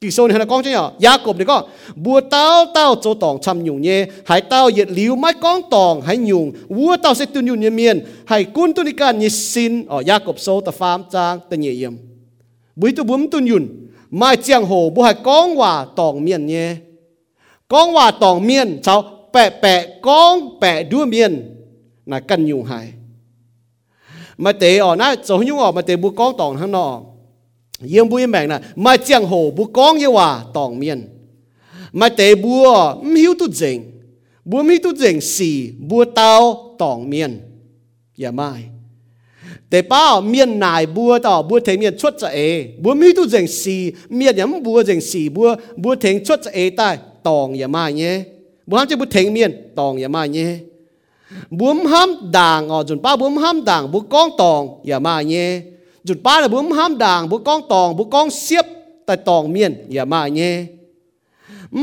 S4: kỳ số này là con chứ nhở Jacob này có bùa tao tao cho tòng chăm nhung nhé hãy tao yết liu mai con tòng hãy nhung vua tao sẽ tuân nhung nhé miền hãy quân tuân đi can nhé xin ở Jacob số ta phàm trang ta nhẹ yếm bùi tu bùm tuân nhung mai chiang hồ bùa hãy con hòa tòng miền nhé con hòa tòng miền cháu bẹ bẹ con bẹ đua miền là căn nhung hại mà tế ở na cho nhung ở mà tế bùa con tòng hàng nọ เยี่ยมบุยแมงนะมาเจียงโหบุกองเยว่าตองเมียนมาเตบัวมิวตุเจงบัวมิวตุเจงสี่บัวเตาตองเมียนอย่าไม่แต่ป้าเมียนนายบัวต่อบัวเทงเมียนชดจะเอบัวมิวตุเจงสี่เมียนยังบัวเจงสี่บัวบัวเทงชดจะเอใต้ตองอย่าไม่เนี่ย บัวห้ามจะบัวเทงเมียนตองอย่าไม่เนี่ยบัวห้ามด่างอ๋อจนป้าบัวห้ามด่างบัวกองตองอย่ามาเนี่ยจุดป้าเลยบุ้มห้ามด่างบุกองตองบุกองเสียบแต่ตองเมียนอย่ามาเงี้ย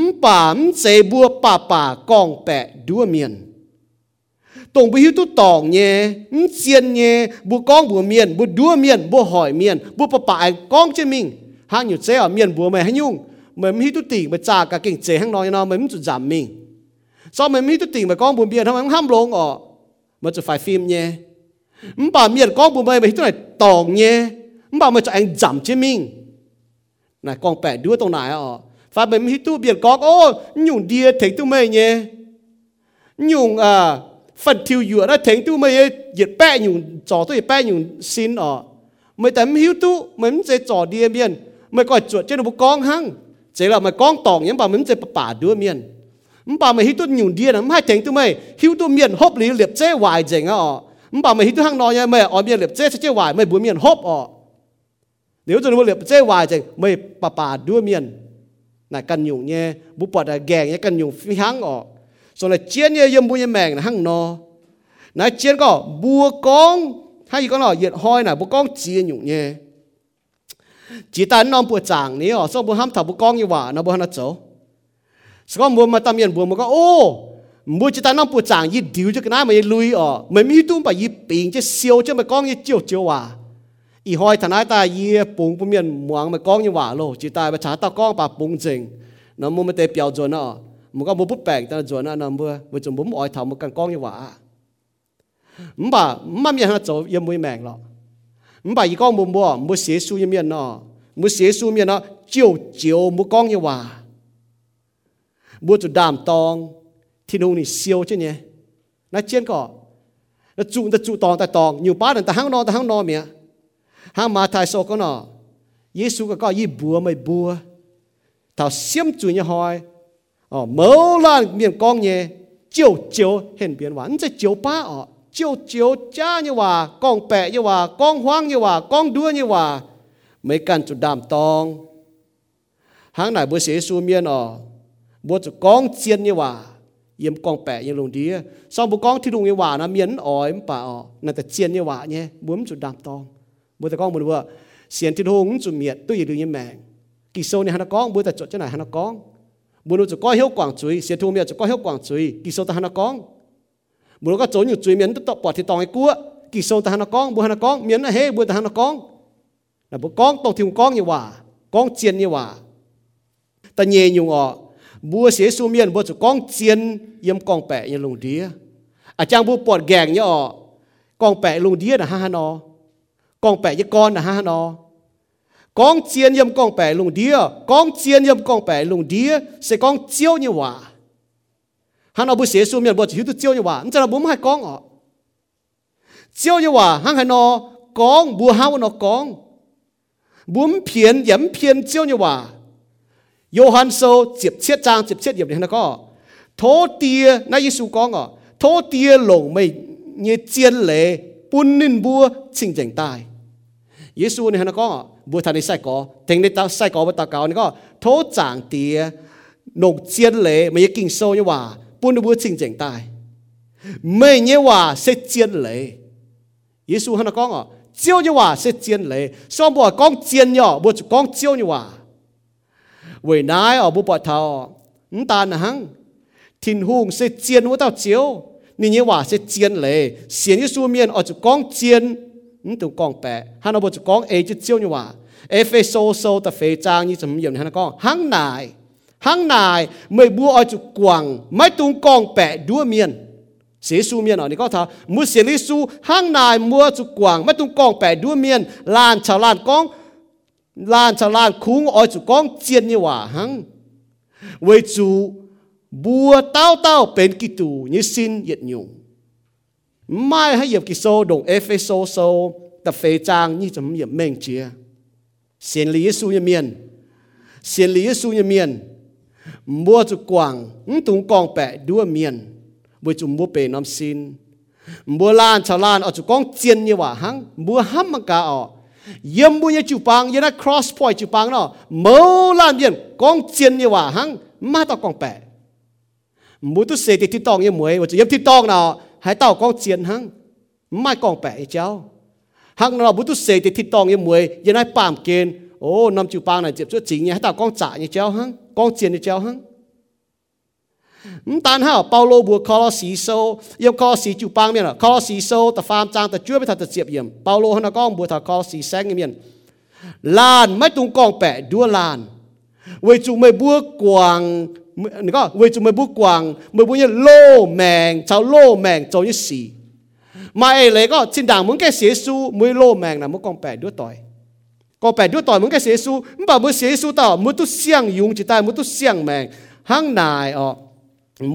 S4: มป่ามเสบัวป่าป่ากองแปะดัวเมียนตรงไปหิวตุตองเงี้ยมเจียนเงี้ยบุกองบัวเมียนบุดัวเมียนบัวหอยเมียนบัวป่าป่ากองเจมิงห้างอยู่เจ้าเมียนบัวไม่ให้ยุ่งเหมือนหิวตุติมาจากกะเก่งเจห้างน้อยนอเหมือนจุดจำมิงซ้อมเ cho mình mi tu tỉnh mà con buồn biển không ham lông ọ mà chỉ phải phim nhé. Mình bảo miệt con buồn bay mà hít này tòng nhé. Mình bảo mà cho anh giảm chế mình này, con bẻ đứa tông này ọ phải mình hít tu biển con ô, nhung đia thấy tu mày nhé. Nhung à phần thiêu dựa đó thấy tu mày diệt bẻ nhung, trò tôi bẻ nhung xin ọ mày tấm hiếu tu mày mình sẽ trò đia biển mày coi chuột trên một con hăng? Chỉ là mày con tòng nhé, bảo mình sẽ bà đứa miền bà mày hít tôi nhiều điên lắm hai tiếng tôi mày hít tôi miền hốp lý liệp chế hoài dành à ọ. Bà mày hít tôi hăng nói nha, mày ở miền liệp chế chế hoài, mày buồn miền hốp ọ. Nếu tôi nói liệp chế hoài dành, mày bà bà đưa miền này, cần nhung nhé, bố bà đã gèng nhé, cần nhung phi hăng ọ. Rồi là chiến nhé, yếm bố nhé mèng là hăng nó nãy chiến có bùa con, hay gì con nói nhiệt hoi này bố con chiến nhung nhé. Chỉ ta non bùa chàng ní ọ sau bố ham thảo bố con như vậy nó bố hắn nó chỗ งเดียนะไม่ให้ถึงตู้ไม่ฮิวตู้เมียนฮบหรือเหลียบเจ้วายเจ๋งอ่ะ唔把咪喺度行内呀，咪外面嚟即即坏，咪本面好哦。nếu cho nó liệp chế hoài thì mới bà bà đua miền là cần dùng nhé bố bọt là gèng nhé cần dùng phi hăng ọ rồi là chiến nhé yếm bố nhé mèng là hăng no nãy chiến có bùa con hay gì con nó nhiệt hoi là bố con chia dùng nhé chỉ ta nó bùa chàng ní ọ sau bố ham thảo bố con như vậy nó bố hắn nó chỗ sau bố mà tâm miền bố mà có ô mua chỉ ta năm bữa chàng y điều cho cái nào mà y lui ở mà mi tu bà y bình chứ siêu chứ mà con y chiều chiều à y hỏi thằng ai ta y bùng bùng miền muang mà con như hòa lô chỉ ta mà trả ta con bà bùng trình nó mua mà tê biểu chuẩn nó mua có mua bút bèn ta chuẩn nó nó mua mua chuẩn bún ỏi thầu một căn con như hòa唔bà唔乜嘢喺做有冇命咯？唔bà而家冇冇冇写书一面咯，冇写书面咯，照照冇讲嘅话， บัวจุดดามตองที่นูนี่เซียวเช่นเนี่ยนะเจียนก็นะจุตะจุตองแต่ตองอยู่ป้านั่นแต่ห้างนอนแต่ห้างนอนเมียห้างมาทายโซก็นอเยซูก็ก็ยี่บัวไม่บัวทาเสียมจุยเนี่ยหอยอ๋อเมื่อลานเมียนกองเนี่ยเจียวเจียวเห็นเปลี่ยนหวานจะเจียวป้าอ๋อเจียวเจียวจ้าเนี่ยว่ากองแปะเนี่ยว่ากองห้วงเนี่ยว่ากองด้วเนี่ยว่าไม่กันจุดดามตองห้างไหนบัวเสียซูเมียนอ๋อ bố cho con chiên như hòa yếm con bẻ như lùng đi sau bố con thì đúng như hòa nó miến ỏi, bà ọ nà ta như hòa nhé, bướm cho đam tong bố ta con một vừa xiên thì đúng cho miệt, tôi được như mẹ. Kỳ sâu này hắn nó con, bố ta chọn cho này hắn nó con. Bố nó cho coi hiệu quảng chuối, xiên thu miệt cho coi hiệu quảng chuối, kỳ sâu ta hắn nó con. Bố nó có chỗ nhiều chuối miến tọt bỏ thì tòng cái cua, kỳ sâu ta hắn nó con, bố hắn nó con, miến nó hê, bố ta hắn nó con. Là bố con tòng thì như hòa con chiên như hòa ta nhẹ nhung ọ bua xế su miền bua chủ con chiên, yếm con bẹ như lùng đĩa. À chàng bua bọt gàng như ọ, con bẹ lùng đĩa là ha ha nó con bẹ như con là ha ha nó con chiên yếm con bẹ lùng đĩa, con chiên yếm con bẹ lùng đĩa, sẽ con chiêu như hòa hắn nó bua xế su miền bua chủ tu chiêu như hòa anh là bố bún hai con ọ. Chiêu như hòa hắn hai nó con bua hao nó con. Bún phiền yếm phiền chiêu như hòa โยฮันโซเจ็บเชียดจางเจ็บเชียดเหยียบเนี่ยนะก็โทเตียนะเยซูกองอ่ะโทเตียหลงไม่เงียเจียนเลยปุ่นนินบัวชิงเจงตายเยซูเนี่ยนะก็บัวทันในไส้กอเต็งในตาไส้กอบัตาเกานี่ก็โทจางเตียหนกเจียนเลยไม่ยกิ่งโซเนี่ยว่าปุ่นบัวชิงเจงตายไม่เนี่ยว่าเสเจียนเลยเยซูฮะนะก็เจียวเนี่ยว่าเสเจียนเลยซ้อมบัวกองเจียนเนี่ยบัวกองเจียวเนี่ยว่า với nái ở bu bỏ thọ chúng ta là hăng. Thiên hùng sẽ chiên với tao chiếu. Nên như quả sẽ chiên lệ. Xiên như su miên ở chỗ con chiên, chúng con bè hắn ở bộ con ấy chứ như quả ê phê sô sô ta như chấm yểm hắn con. Hăng nài hăng nài mới bu ở chỗ quảng mấy tung con bè đua miên. Sĩ su miên ở đây có thà mua sĩ su hăng nài mua chỗ quảng mấy tung con bè đua miên. Lan chào lan con lan cho lan khung ở chỗ con chiên như hòa hăng. Với chú, bùa tao tao bên kỳ tù như xin nhiệt nhung. Mai hay hiệp kỳ sô đồng ép phê sô sô, tập phê trang như chấm hiệp mệnh chia. Xin lý su như miền xin lý su như miền mua chủ quảng tung con bẹ đua miền với chú mua bề năm xin. Mua lan cho lan, ở chỗ con chiên như hòa hăng. Mua hăm mà cả ở yếm bu ye chu pang ye na cross point chu pang nó, mơ lan yen con chien như wa hang ma ta con bè, mu tu se thì ti tong như muay wo chu yếm ti tong nào hãy tao con chien hang mai con pe cháu hang nào bu tu se thì ti tong như muay ye na pam ken oh, ô năm chu pang này chụp chút chính nhé hãy tao con trả như cháu hang con chien như cháu hang. 唔但係保羅和哥羅西書要哥羅西就幫面啦，哥羅西書第三章第九節就接應保羅喺度講，每頭哥羅西聲嘅面，難唔係同講白多難，為做咩不光？你講為做咩不光？咪本嘢攞命就攞命做一事，咪嚟個前堂門嘅寫書，每攞命嗱冇講白多代。個白多代門嘅寫書，唔把每寫書到，每都相用一代，每都相命，行難哦。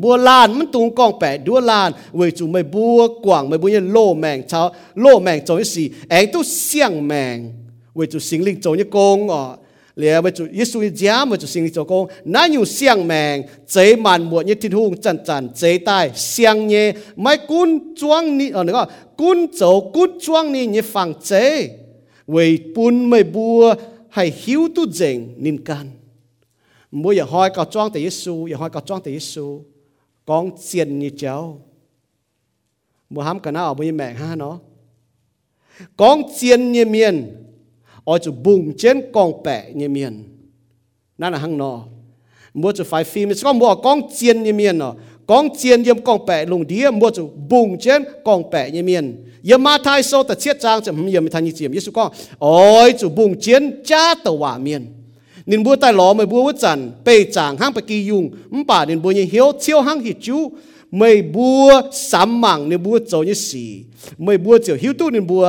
S4: บัวลานมันตุงกองแปะดัวลานเวจูไม่บัวกว่างไม่บัวเนี่ยโลแมงเช้าโลแมงโจยสีแองตู้เสี่ยงแมงเวจูสิงลิงโจเนี่ยกงอ๋อเหลือเวจูยิสุยจ้าเวจูสิงลิงโจกงนั่นอยู่เสี่ยงแมงเจมันบวเนี่ยทิ้งหุงจันจันเจใต้เสี่ยงเนี่ยไม่กุนจวงนี่อ๋อเนี่ยก็กุนโจกุนจวงนี่เนี่ยฝั่งเจเวปุนไม่บัวให้หิวตู้เจงนินกันบัวอย่าหอยกับจ้องแต่ยิสุอย่าหอยกับจ้องแต่ยิสุ con xiên như cháu mua ham cả nào bây mẹ ha nó. Con xiên như miền, ở chỗ bùng trên con bẹ như miền. Nó là hăng nọ. Mua chỗ phải phim có mua con xiên như miền nó con xiên như con bẹ lùng đĩa, mua chỗ bùng trên con bẹ như miền. Giờ ma thai sâu ta chiết trang chẳng yếm thành như chiếm. Yếm con, ôi, chỗ bùng trên cha tàu hỏa miền. นินบัวใต้หลอไม่บัววัจันไปจางห้างไปกียุงมป่านินบัวยี่เหี้ยวเชี่ยวห้างหิจูไม่บัวสามมังนิบัวโจยี่สีไม่บัวเจียวหิวตู้นินบัว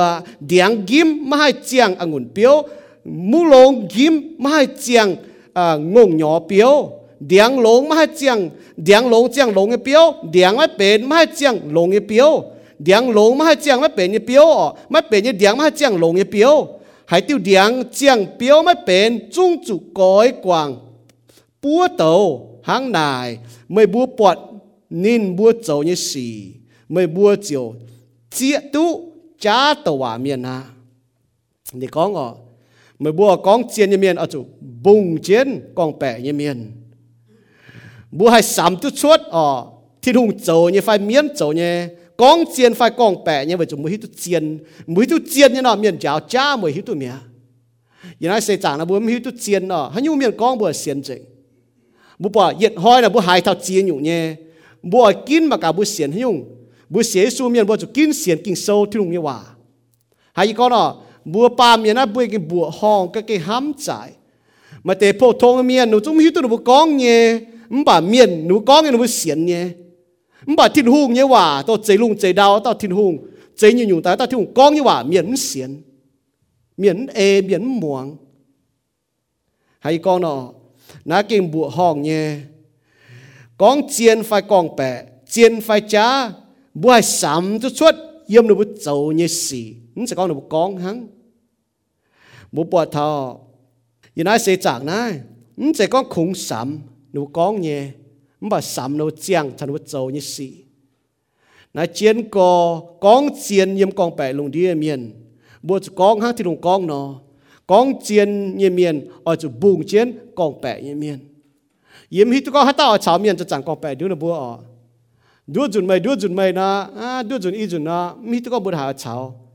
S4: เดียงกิมมาให้เจียงองุ่นเปียวมูลงกิมมาให้เจียงงงหยอเปียวเดียงหลงมาให้เจียงเดียงหลงเจียงหลงเปียวเดียงไม่เป็นมาให้เจียงหลงเปียวเดียงหลงมาให้เจียงไม่เป็นเปียวไม่เป็นเดียงมาให้เจียงหลงเปียว 还丢两将标没变，中主改广波头 hàng này mới búa bọt nên búa dầu như xì. Mới búa chiều chia tú cha tàu hòa miền à. Thì có ngọ mới búa con chiến như miền ở chỗ bùng chiến con bẻ như miền. Búa hay sắm tú suốt ở thiên hùng dầu như phải miên dầu như con chiên phải con bẻ như vậy chúng mới hít tu chiên. Mới tu chiên như nào miền cháo cha mới hít tu mía như nói xây chẳng là bố mới hít tu chiên đó. Hắn nhu miền con bữa xiên chỉnh bố bảo, yết hoi là bố hai thao chiên nhủ nhé. Bố kín mà cả bố xiên hắn nhung bố xế su miền bố chú kín xiên kinh sâu thì đúng như hòa. Hay con đó, bố ba miền á, bố cái bùa hòn, cái cái hám trải mà để phổ thông miền nó chúng hít tu bố con nhé. Bà miền nó con nhé nó bố xiên nhé mà thiên hùng như quả tao chế lung chế đau tao thiên hùng. Chế như nhung tao tao thiên hùng con như quả miễn xiên miễn ê miễn muang hay con nọ nó kinh bụa hòn nhé con chiên phải con bẻ, chiên phải chá bụa hay sắm chút chút yếm nó bụa chầu như xì. Nó sẽ con nó bụa con hắn. Bụa bụa thọ yên ai sẽ chạc này nó sẽ con khủng sắm nó con nhé mà sắm nó chiang thành nó dầu như xì. Na chiến cò con chiến yếm con bẻ lùng đi miền bữa con hát thì lùng con nó. Con chiến như miền ở chỗ bùng chiến con bẻ như miền yếm hít có hát tao cháo miền cho chẳng con bẻ đứa nó bùa ở. Đứa chuẩn mày đứa chuẩn mày na à đứa chuẩn y chuẩn na hít có bùa hà cháo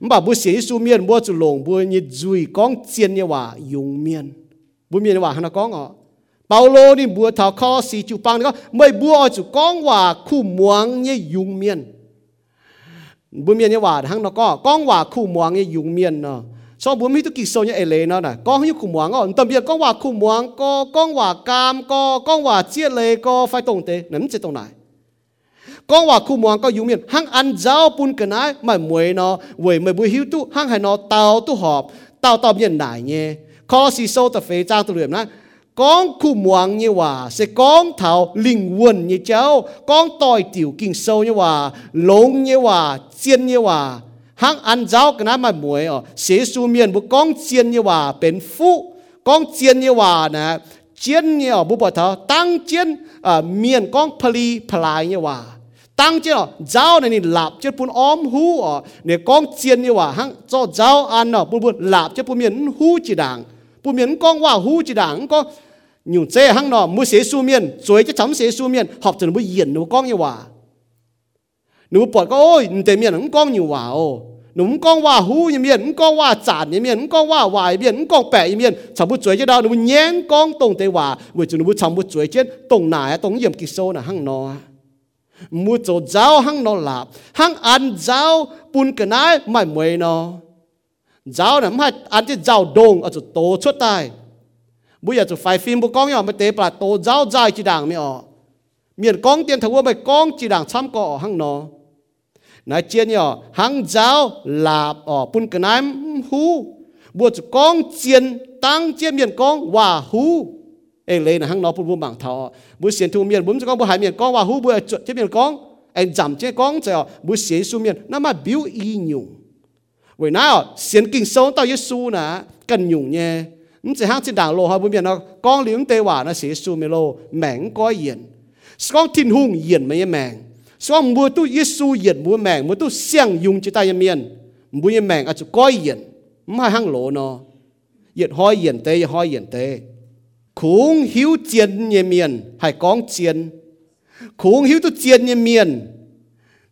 S4: mà bùa xế su miền bùa chú lùng bùa như dùi con chiến như hòa dùng miền. Bùa miền hòa hắn con ở? Paulo ni bùa thảo khó xì chủ bang nó mày bùa chủ con hòa khu muang như dùng miền. Bùa miền như hòa hắn nó có. Con hòa khu muang như dùng miền nó so bùa mi tu kỳ sâu như ê nó nè. Con như khủng hoảng on tầm biệt con hòa khủng hoảng co con hòa cam co con hòa chia lệ co phải tông tế nắm chết tông này con hòa khủng hoảng co dùng miền. Hang ăn giáo bún cái này mà muối nó vậy mà bùi hiu tu. Hang hay nó tàu tu họp. Tàu tàu miền đại nhé. Khó xì sâu tập phê trang tu luyện nè con khu muang như hòa sẽ con thảo linh quân như cháu. Con tòi tiểu kinh sâu như hòa lông như hòa chiên như hòa. Hăng ăn giáo cái nào mà muối ở sẽ su miền bu con chiên như hòa bền phụ con chiên như hòa nè chiên như ở bu bỏ thảo tăng chiên à miền con pali palai như hòa. Tăng chiên ở giáo này lạp chiên bún ôm hú, ở. Nè con chiên như hòa hăng cho giáo ăn ở bu bu lạp chiên bún miền hú chỉ đảng. Bún miền con hòa hú chỉ đảng con nhiều chế hăng nọ mu xế su miên, rồi cho chấm xế su miên, học từ nó yên diễn con như hòa. Nó bỏ có ôi để miên nó con như hòa ô. Nó con hòa hú như miên nó con hòa chản như miên nó con hòa hoài miên nó con bẻ như miên. Chấm bút chuối cho đâu, nó nhén con tông tây hòa. Vì chúng nó mới chấm bút chuối trên tông nải tông yếm kí sâu là hăng nọ. Mu cho giáo hăng nọ lạp hăng ăn giáo bún cái nái mày mày nọ. Giáo là mà ăn cái giáo đông ở chỗ tổ chốt tai bây giờ chụp phải phim bu con nhỏ mà tế bà tổ giáo dài chỉ đảng mẹ ở miền con tiền thầu mà con chỉ đảng tham có hăng nó nói chuyện nhỏ, hăng giáo là ở bún cái này hú. Bùa chụp con chiến tăng chiến miền con hòa hú. Ê lên là hăng nó bùn bùn bảng thọ. Bùa xiên thu miền bùn cho con bùa hải miền con hòa hu ở chuột chiến miền con. Anh giảm chế con cho bùa xiên su miền, nó mà biểu y nhung. Vậy nào xiên kinh sâu tao Giêsu nè cần nhung nhé. 唔只行只大路下边边啊，讲两地话那写书咪咯，命该言，讲天空言咪一命，讲每都耶稣言每命，每都相用只带一面，每一命啊就该言，唔系行路咯，亦开言地，亦开言地，孔晓见一面系讲见，孔晓都见一面，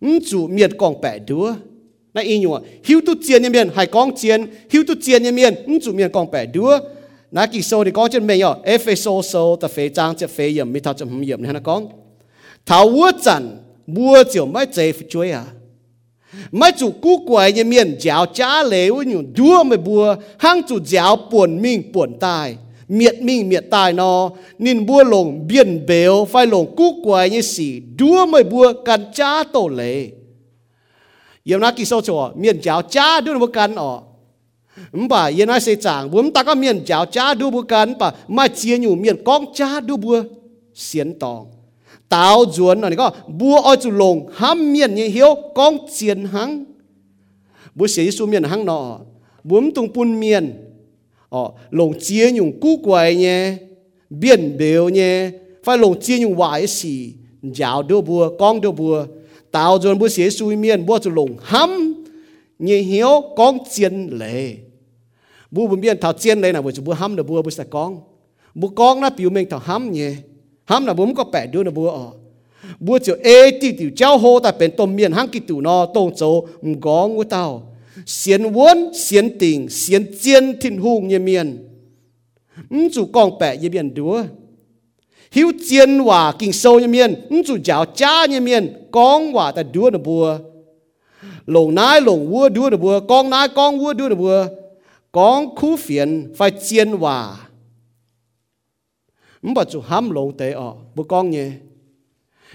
S4: 唔做面讲白多。那应用啊，晓都见一面系讲见，晓都见一面唔做面讲白多。 那几首的歌就没有，F.S.O. 首的非常就非人，没他就没人，你看他讲，他我真我就没在乎追啊，没做古怪的面教家里我用多没不，行做教本命本代。miệt mi miệt ming miệt tai nó nên bua lồng biển béo phải lồng cú quài như xỉ đua mới bua cần cha tổ lệ yếm na kỳ sâu chỗ miền cháo cha đua một cần ọ bà yên ai sẽ chẳng bùm ta có miền cháo cha đu bữa cắn bà, mà chia nhủ miền con cha đu bùa xiên tòng. Tao duốn này có, bua oi chủ lồng ham miền như hiếu, con chiến hăng. Bùa xế su miền hăng nọ bùm tung pun miền. Ờ lồng chia nhủ cú quầy nhé, biển biểu nhé, phải lồng chia nhủ vải xì, giáo đu bua, con đu bua. Tao duốn bùa xế su miền, bua chủ lồng ham như hiếu con chiến lệ. Bu bùn biên thảo chiến lệ nào vừa bu ham được bu bu sẽ con. Bu con nó biểu mình thảo ham nhé ham là bùm có bẻ đưa nó bu ở. Bu chiều ê ti tiểu cháu hô ta bên tôm miền hang kỳ tủ nó tông châu con nguy tao. Xiên vốn xiên tình xiên chiến thiên hùng như miền. Ứng chủ con bẻ như miền đúa hiếu chiến hòa kinh sâu như miền. Ứng chủ giáo cha như miền. Con hòa ta đúa nó bùa lồng nái lồng vua đua được bùa con nái, con vua đua được bùa con khu phiền phải chiên hòa. Không bảo chú ham lồng tế ọ bùa con nhé.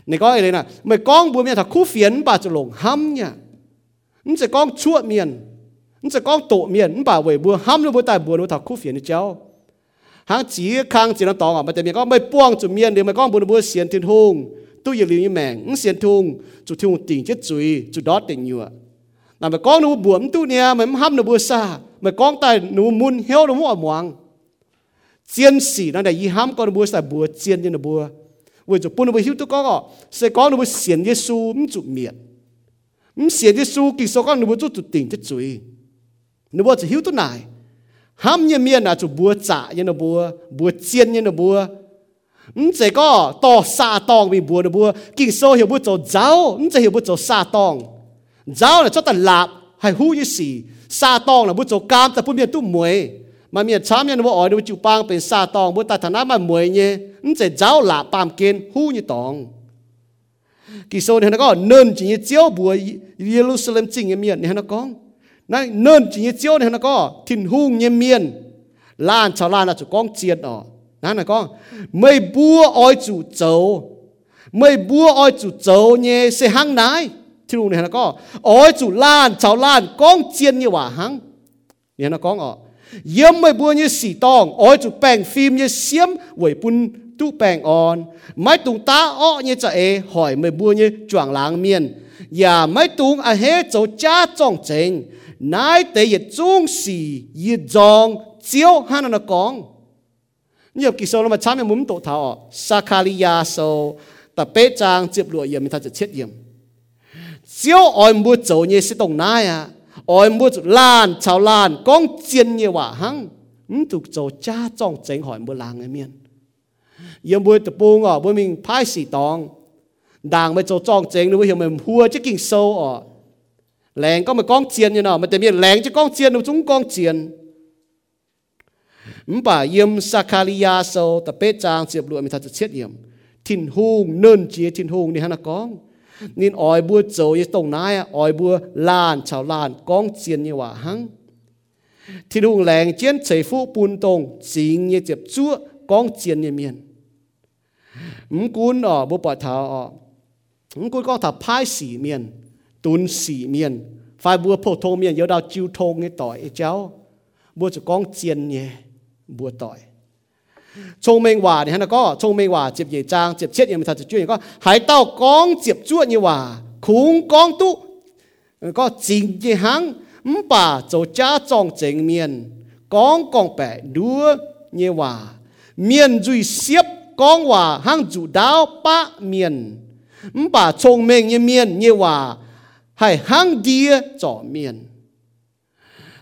S4: Này có cái này nè mày con bùa miền thật khu phiền bà chú lồng ham nha không sẽ con chuột miền không sẽ con tổ miền không bảo về bùa ham nó bùa tài bùa nó thật khu phiền cháu. Hàng chỉ khang chỉ nó tỏ ở mà tại miền con, mày buông chú miền đi, mày con bùa bùa xiên thiên hùng. Tôi giờ liu như mèn ứng xiên thùng chú thùng tiền chết chú ý, chú đó tiền nhựa nằm là con nó buồm tu nè mà hâm nó bùa xa mà con ta nó muốn hiểu nó mua muang chiến sĩ nó là y hâm con nó bùa xa bùa chiến như nó bùa. Vừa chụp bùa nó bùa hiểu tu con ọ sẽ con nó bùa xiển Giêsu không chụp miệt không xiển Giêsu kỳ số con nó bùa chút chút tiền chất chuối nó bùa chỉ hiểu tu này hâm như miền là chụp bùa trả như nó bùa bùa chiến như nó bùa. 唔这个到沙当咪不的不，经受又不做早，唔这又不做沙当。giáo là cho ta lạp hay hú như xì sa tong là bút chỗ cam ta bút miệt tu muối mà miệt chám nhân bút ỏi đôi chịu bang bên sa tong bút ta thằng nào mà muối nhé. Nó sẽ giáo lạp bám kiên hú như tong kỳ sau này nó có nên chỉ như chiếu bùa Jerusalem chính như miệt này nó có nên chỉ như chiếu này nó có thìn hung như miệt, lan chào lan là chủ con chiên ở nó có, con mây búa oi chủ châu mây búa oi chủ châu nhé. Sẽ hăng nái. นะก็เนินจริงเจ้าบัวเยรูซาเล็มจริงเมียเนี่ยนะก็ นั่นเนินจีเจียวเนี่ยนะก็ทินหุงเยเมียนล้านชาวล้านอาจจะก้องเจียนอ๋อนั่นนะก็ไม่บัวอ้อยจู่เจ้าไม่บัวอ้อยจู่เจ้าเนี่ยเสหังไหนที่รู้เนี่ยนะก็อ้อยจู่ล้านชาวล้านก้องเจียนเนี่ยว่าหังเนี่ยนะก้องอ๋อเยี่ยมไม่บัวเนี่ยสีตองอ้อยจู่แป้งฟิล์มเนี่ยเสียมไว้ปุ่นตู้แป้งอ่อนไม่ตุงตาอ้อเนี่ยจะเอหอยไม่บัวเนี่ยจวงล้างเมียนอย่าไม่ตุงอาเฮเจ้าจ้าจ้องเจง nãy tế yết trung sĩ yết dòng chiếu hắn nó con nhiều kỳ sâu mà chăm em muốn tổ thảo Sakariya sâu ta bế trang tiếp lụa yếm mình taจะchết yếm chiếu oi mua dấu như sẽ đồng nai à oi mua lan chào lan con chiên như quả hăng không tục dấu cha trong chính hỏi mua làng người miền yếm mua tập buông à mua mình phai xì tòng đàng mới dấu trong chính nữa hiểu mình hua chứ kinh sâu à แรงก็มาก้องเจียนอยู่เนาะมันแต่มีแรงจะก้องเจียนหนูจุงก้องเจียนมป่าเยี่ยมสักคาริยาโซแต่เป๊ะจางเสียบรวยมีทัศเชียดเยี่ยม chiếu ỏi muốn chỗ như sẽ đồng nai à ỏi muốn lan chào lan con chiên như quả hăng ứng tục chỗ cha trong chánh hỏi muốn làm cái miền yếm mua tập buông ở bữa mình phải xì tòng đàng mới chỗ trong chánh nữa hiểu mình hua chứ kinh sâu à, lẹng có mà con chiên như nào mà tại miền lẹng chứ con chiên đâu chúng con chiên mà bà yếm sakaliya sâu tập bế trang diệp lụa mình thật chết yếm thìn hùng nơn chia thìn hùng thì hắn là con nín ỏi bùa châu y tông nái ỏi bùa lan chào lan con chiên như hòa hăng. Thì đúng lẹng chiến chảy phụ bùn tông chính như chếp chúa, con chiên như miền. Mũ cún ở bùa bỏ thảo ở mũ cún con thảo phai xỉ miền, tún xỉ miền phải bùa phổ thông miền yếu đào chiêu thông như tỏi cháu. Bùa cho con chiên như bùa tỏi. 聪明话你睇下个聪明话接嘢争接切嘢咪就专个喺度讲接咗嘢话孔讲都个正嘅行唔把做家装正面讲讲白多嘢话面最摄讲话行主导八面唔把聪明嘅面嘢话 hay hang dia cho miền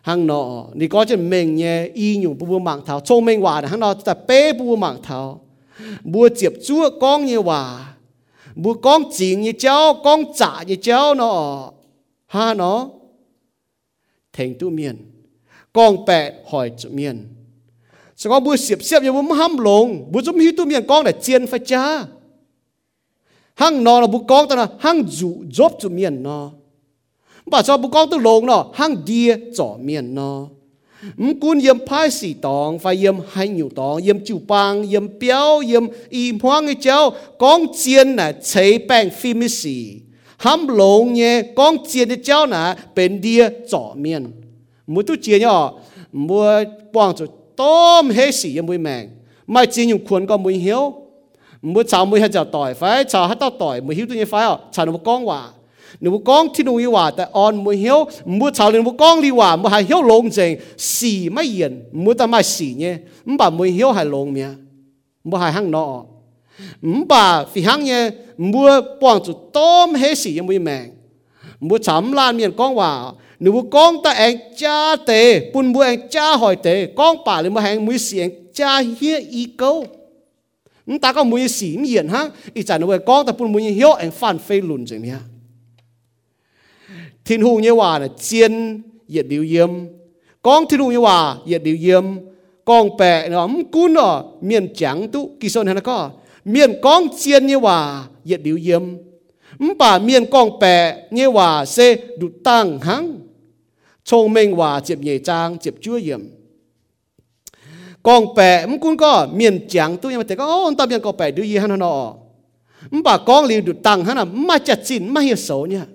S4: Hang nọ, ni có chân mình nhé, y nhung bu bu mạng thảo. Thông mình hòa hang nọ ta bê bu bu mạng thảo. Bua chụp chúa con như hòa bua con chính như cháu, con trả như cháu nọ. Ha nó. Thành tu miền. Con bẹ hỏi chủ miền. Sau đó bua xiệp xiệp như bua ham lồng. Bua chúng hi tu miền, con để chiên phải cha. Hang nọ là bua con, ta là hang dụ dốt chủ miền nọ bà cho bố con tôi lồng nó hang đia trỏ miền yếm phai xì tòng phải yếm hai nhiều tòng, yếm chịu bang yếm béo, yếm im hoang cái cháu con chiên nè chế bang phim xì ham lồng nhé, con chiên cái cháu nè bên đia trỏ miền. Mỗi tu chiên nhở mua bang cho tôm hết xì yếm mùi mèng. Mai chiên dùng cuốn con mùi hiếu. Mua chào mùi hay chào tỏi phải chào hát tao tỏi, mùi hiếu tu như phải à chào nó con นูก้องที่นูว่าแต่ออนมือเหี้ยวมือชาวเรนมือก้องลีว่ามือหายเหี้ยวลงเจงสีไม่เย็นมือแต่ไม่สีเนี่ยมือบ่มือเหี้ยวหายลงเมียมือหายหั่งนอมือบ่ฝีหั่งเนี่ยมือป้องจุดต้มเฮสียังมือแมงมือสามล้านเมียนก้องว่าหนูก้องแต่เองจ้าเตปุ่นมือเองจ้าหอยเตก้องป่าหรือมือแหงมือเสียงจ้าเฮียอีเก้ามึงตาก็มือสีมีเย็นฮะอีจันเอาไว้ก้องแต่ปุ่นมือเหี้ยวเองฟันเฟยลุนเจงเนี่ย ？thiên hùng như hòa là chiên nhiệt điều yếm con thiên hùng như hòa nhiệt điều yếm con bè nó ấm cún nó miền trắng tu kỳ sơn hay là có? Miền con chiên như hòa nhiệt điều yếm ấm bà miền con bè như hòa sẽ đủ tăng hăng thông minh hòa chịp nhẹ trang, chịp chúa yếm con bè ấm cún có miền trắng tu nhưng mà thấy có ông ta miền con bè đưa gì hắn nó ấm bà con liều đủ tăng hắn là mà chặt chín mà hiểu xấu nha.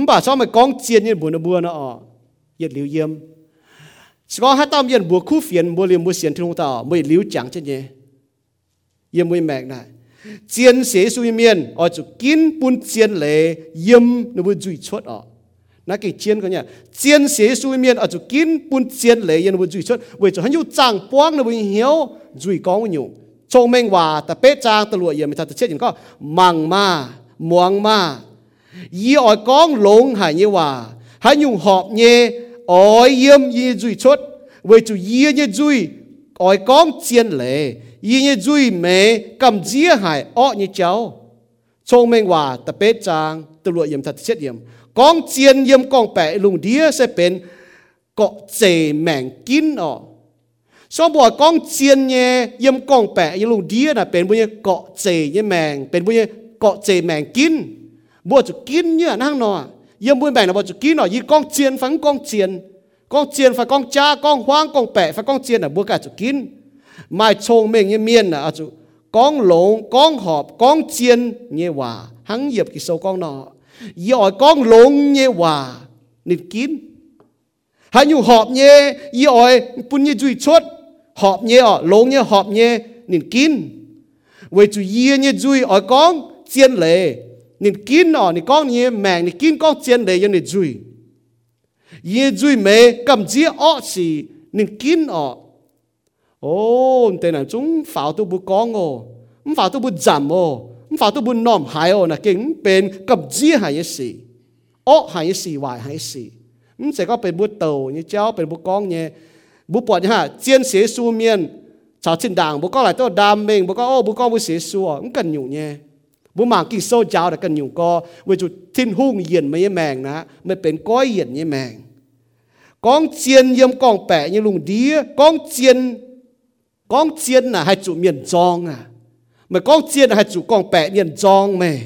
S4: มบ่าซ้อมไปกองเจียนยันบัวนะบัวนะอ๋อยัดเหลียวเยี่ยมสกอฮัตตามยันบัวคู่เฟียนบัวเลียมบัวเสียนที่ลงตาไม่เหลียวจังเช่นเนี้ยเยี่ยมไม่แมกนะเจียนเสียสุยเมียนอ๋อจุกินปุ่นเจียนเลยเยี่ยมนะบัวจุยชดอ๋อนักเจียนก็เนี่ยเจียนเสียสุยเมียนอ๋อจุกินปุ่นเจียนเลยยันบัวจุยชดเว้ยจุหันอยู่จางป้วงนะบัวเหี่ยวจุยกองอยู่ชงเมงว่าแต่เป๊ะจางตะลวดเยี่ยมไม่ทันจะเช็ดอย่างก็มังมาหมวงมา yi ỏi con lông hải như hòa hải nhung họp nhé ỏi yếm yi duy chốt với chủ yi như duy ỏi con chiên lệ yi như duy mẹ cầm dĩa hải ọ như cháu thông minh hòa tập bế trang tự lụa yếm thật chết yếm con chiên yếm con bẻ lùng đĩa sẽ bên cọ chề mèng kín ọ so bộ con chiên nhé yếm con bẻ yếm lùng đĩa là bên bùi cọ chề như mèng bên bùi cọ chề mèng kín บัวจะกินเนี่ยนั่งน อ yếm buôn bèn là bao chú kín nọ. Y con chiên phẳng con chiên. Con chiên phải con cha, con hoang, con bẻ phải con chiên là bùa cả chú kín. Mai chồng mình như miên là à chú, con lộn, con họp, con chiên như hòa. Hắn dịp cái sâu con nọ. Giỏi con lộn như hòa. Nịt kín. Hay nhu họp nhé. Giỏi bún như duy chốt. Họp nhé ở lộn nhé, họp nhé. Nịt kín. Với chú yê như duy ở con, chiên lệ nên kín nọ nịt con nhé mèng nịt kín con chiến lệ cho nịt duy như duy mẹ cầm chia ọ xì, nên kín ọ ô tên là chúng pháo tu bu con ô không pháo tu bu giảm ô không pháo tu bu nòm hại ô là kinh bên cầm chia hại xì, ọ hại xì, hoài hại xì. Không sẽ có bên bu tàu như cháu bên bu con nhé. Bu bọt ha chiến sĩ su miên. Chào trên đảng bu con lại tôi đam mình bu con ô bu con bu sĩ su không cần nhủ nhé bu mảng kinh sâu giáo là cần nhủ co. Vì chủ thiên hung hiền mấy mèng na mới bên coi hiền như mèng con chiên yếm con bẻ như lùng đĩa con chiên con chiên là hai chủ miền giong à. Mà con chiên là hai chủ con bẻ miền giong mày.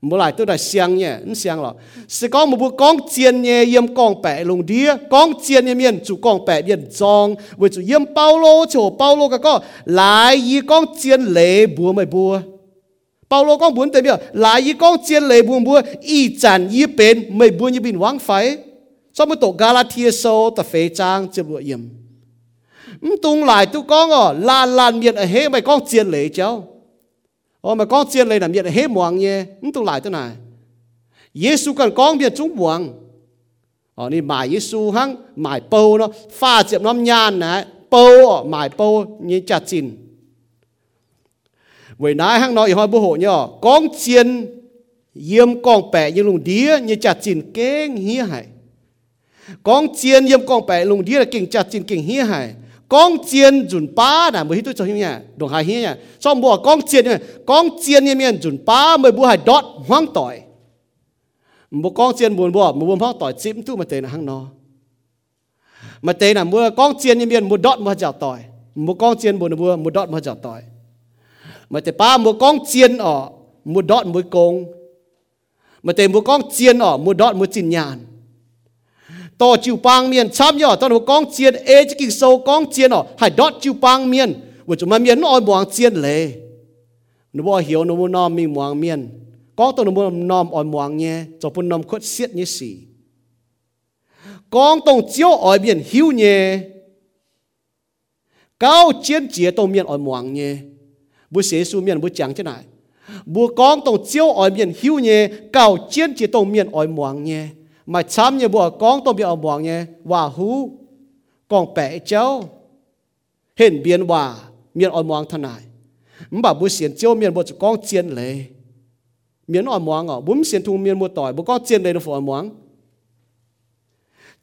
S4: Mua lại tôi đã xiang nhé nó xiang rồi sẽ có một bộ con chiên nhé, yếm con bẻ lùng đĩa con chiên nhé miền chủ con bẻ miền giong. Với chủ yếm bao lô chỗ bao lô cái có lại y con chiên lệ bùa mày bùa bao lô con muốn tên biểu lại y con chiên lệ bùa bùa y chản y bên mày bùa như bình vắng phải cho mới tổ Galatia sâu ta phê trang chụp lụa yếm tung lại tu con ờ lan lan miệng ở hết mày con chiên lấy cháu ô mày con chiên lấy là miệng ở hết muang nhé tung lại tu này Giêsu cần con miệng chúng muang ờ ni mài Giêsu hăng mài bầu nó pha chụp nó nhan này bầu ờ mài bầu như chặt chín vậy nãy hăng nói hỏi bố hộ nhỏ con chiên yếm con bẻ như lùng đĩa như chặt chín kén hía hại. Con chiên yếm con bẻ lùng đĩa là kinh chặt chín kinh hía hại. Con chiên dùn ba nè mới tôi cho hiểu nhá đồng hài hiểu nhá xong bùa, con chiên con chiên như miền dùn ba mới bùa hài đọt hoang tỏi. Một con chiên buồn bùa, một buồn hoang tỏi chim tu mà tên là hang nó mà tên là mua con chiên như miền một đọt mà chảo tỏi. Một con chiên buồn bùa, một đọt mà chảo tỏi mà tên ba mua con chiên ở mua đọt mua công mà tên mua con chiên ở mua đọt mua chín nhàn. To chiu pang miền, chăm nhỏ, to mua con chiên, ê chỉ kinh sâu con chiên ở hay đọt chiu pang miền. Vừa chúng mà miền nó buang chiên lệ nó bỏ hiểu nó muốn nom mình muang miền. Con tôi nó muốn nom ở muang nhé, cho phun nom khuất xiết như xì. Con tông chiếu ở miền hiu nhé cao chiên chia tông miền ở muang nhé bữa sẽ su miền bữa chẳng thế này. Bữa con tông chiếu ở miền hiu nhé cao chiên chỉ tông miền ở muang nhé mà chăm như bùa con tông miền ở muang nhé và hú, con bẻ cháu. Hiện biến hòa miền ở muang thế này. Mà bùa xiên chiếu miền bùa con chiên lệ. Miền ở muang ở bùm xiên thùng miền bùa tỏi bùa con chiên lệ nó phụ ở muang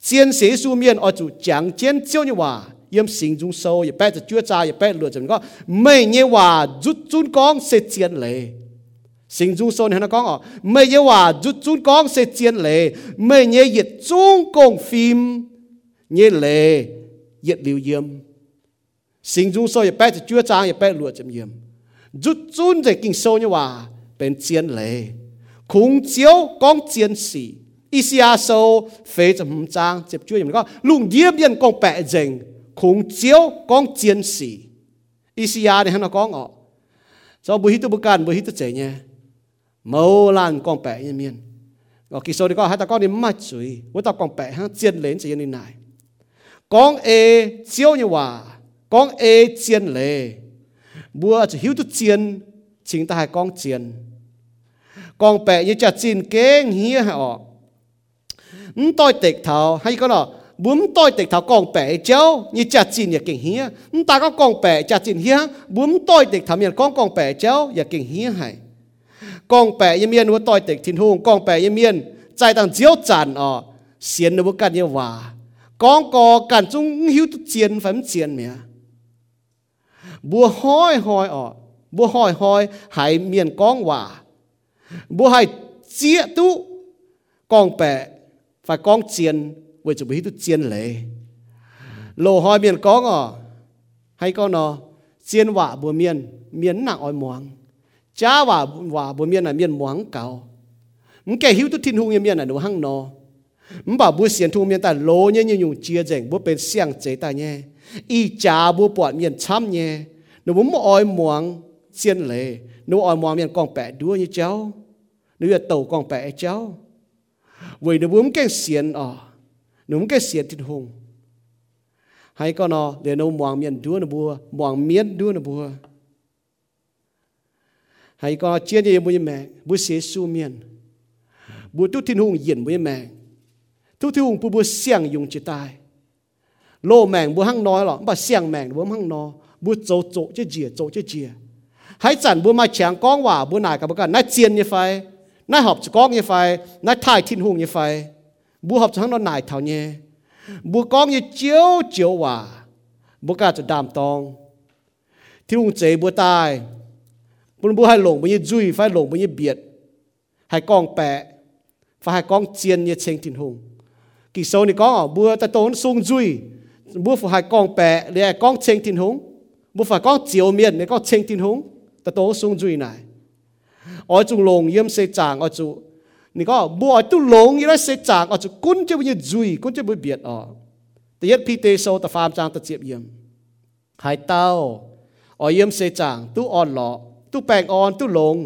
S4: chiên sĩ su miền ở chủ chẳng chiên chiếu như hòa yếm sinh dung sâu, yếm bé chúa cha, yếm bé lừa chừng có mấy như hòa rút chun con sẽ chiến lệ. Sinh dung sâu này nó có ngọ mấy nhớ hòa rút chun con sẽ chiến lệ. Mấy nhớ yết chung công phim nhớ lệ yết liu yếm sinh dung sâu yết bé chúa cha yết bé lừa chấm yếm rút chun để kinh sâu như hòa bên chiến lệ. Khủng chiếu con chiến sĩ Isia sâu phê chấm trang chếp chúa yếm có lùng yếm yên con bẹ dình khung chiếu con chiến sĩ. Isia này nó có ngọ. Cho bùi hít tu bùi can bùi hít tu chế nhé mâu lan con bẻ như miên. Có kỳ số đi có hai ta con đi mắt suy, với ta con bẻ hang chiến lên chỉ như này con e chiếu như hòa. Con e chiến lệ bữa chỉ hiếu tu chiến, chính ta hai con chiến, con bẻ như chặt chiến kế nghĩa họ ń tôi tịch thảo. Hay có nào bún tôi tịch thảo con bẻ cháu, như chặt chín như kinh hia chúng ta có con bẻ chặt chín hia bún tôi tịch thảo miền con con bẻ cháu như kinh hia hay con bè yếm miên của tôi tịch thiên hùng con bè yếm miên trái tăng chiếu chản ở, xiên nó cần như hòa. Con có cần chung hiếu tu phải phẩm chiên mẹ? Bùa hỏi hỏi ở bùa hỏi hỏi hãy miền con hòa. Bùa hãy chia tu con bè phải con chiến với chủ bí tu chiên lệ. Lô hoi miền có ngỏ hay có nó chiên vả bùa miền miền nặng oi muang cha vả vả bùa miền là miền muang cao mình kể hiếu tu thiên hung miền là đồ hăng nó mình bảo bùa xiên thu miền ta lô nhé như nhung chia rảnh bùa bên xiang chế ta nhé. Y cha bùa bọt miền chăm nhé. Nó muốn oi muang lệ. Nó oi muang miền con bẹ đua như cháu. Nó là tàu con bẹ cháu. Vì nó muốn cái xiên ở. นเลยหนูอ้อยมวงเมียนกองแปะด้วยเนี่ยเจ้าหนูอย่าเต่ากองแปะเจ้าเว้ยหนูบ่มแกงเสียนอ่อหนูบ่แกงเสียนทินหงให้ก็นอเดี๋ยวหนูมวงเมียนด้วยนะบัวมวงเมียนด้วยนะบัวให้ก็เจียนยังบุญแม่บุเสียสู้เมียนบุตุทินหงเย็นบุญแม่ทุกที่หงปูบุเสียงยุงจิตายโลแมงบุหั่งน้อยหรอกบ่เสียงแมงบุหั่งน้อบุโจโจเจเจียโจเจเจียให้จันบุมาเฉียงก้องว่าบุนายกับกันนายเจียนยี่ไฟนายหอบจะก้องยี่ไฟนายถ่ายทินหงยี่ไฟ bu học chẳng nó nải thảo nhé. Bu con như chiếu chiếu hòa. Bu cả cho đàm tông thì ông chế bu tai. Bu bu hay lồng bu như duy phải lồng bu như biệt. Hay con bẹ và hai con chiên như chênh thiên hùng. Kỳ sâu này có ở bu ta tốn sung duy bu phải hai con bẹ để con chênh thiên hùng. Bu phải con chiếu miền để con chênh thiên hùng. Ta tốn sung duy này. Ở chung lồng yếm xây tràng ở chung นี่ก็บัวตุลงยี่ไรเสจากอาจจะกุ้นจะไปจุยกุ้นจะไปเบียดอ๋อแต่ยัดพี่เตโซตะฟามจางตะเจียบเยี่ยมหายเต้าอ๋อเยี่ยมเสจางตู้อ่อนหล่อตู้แปลงอ่อนตู้ลง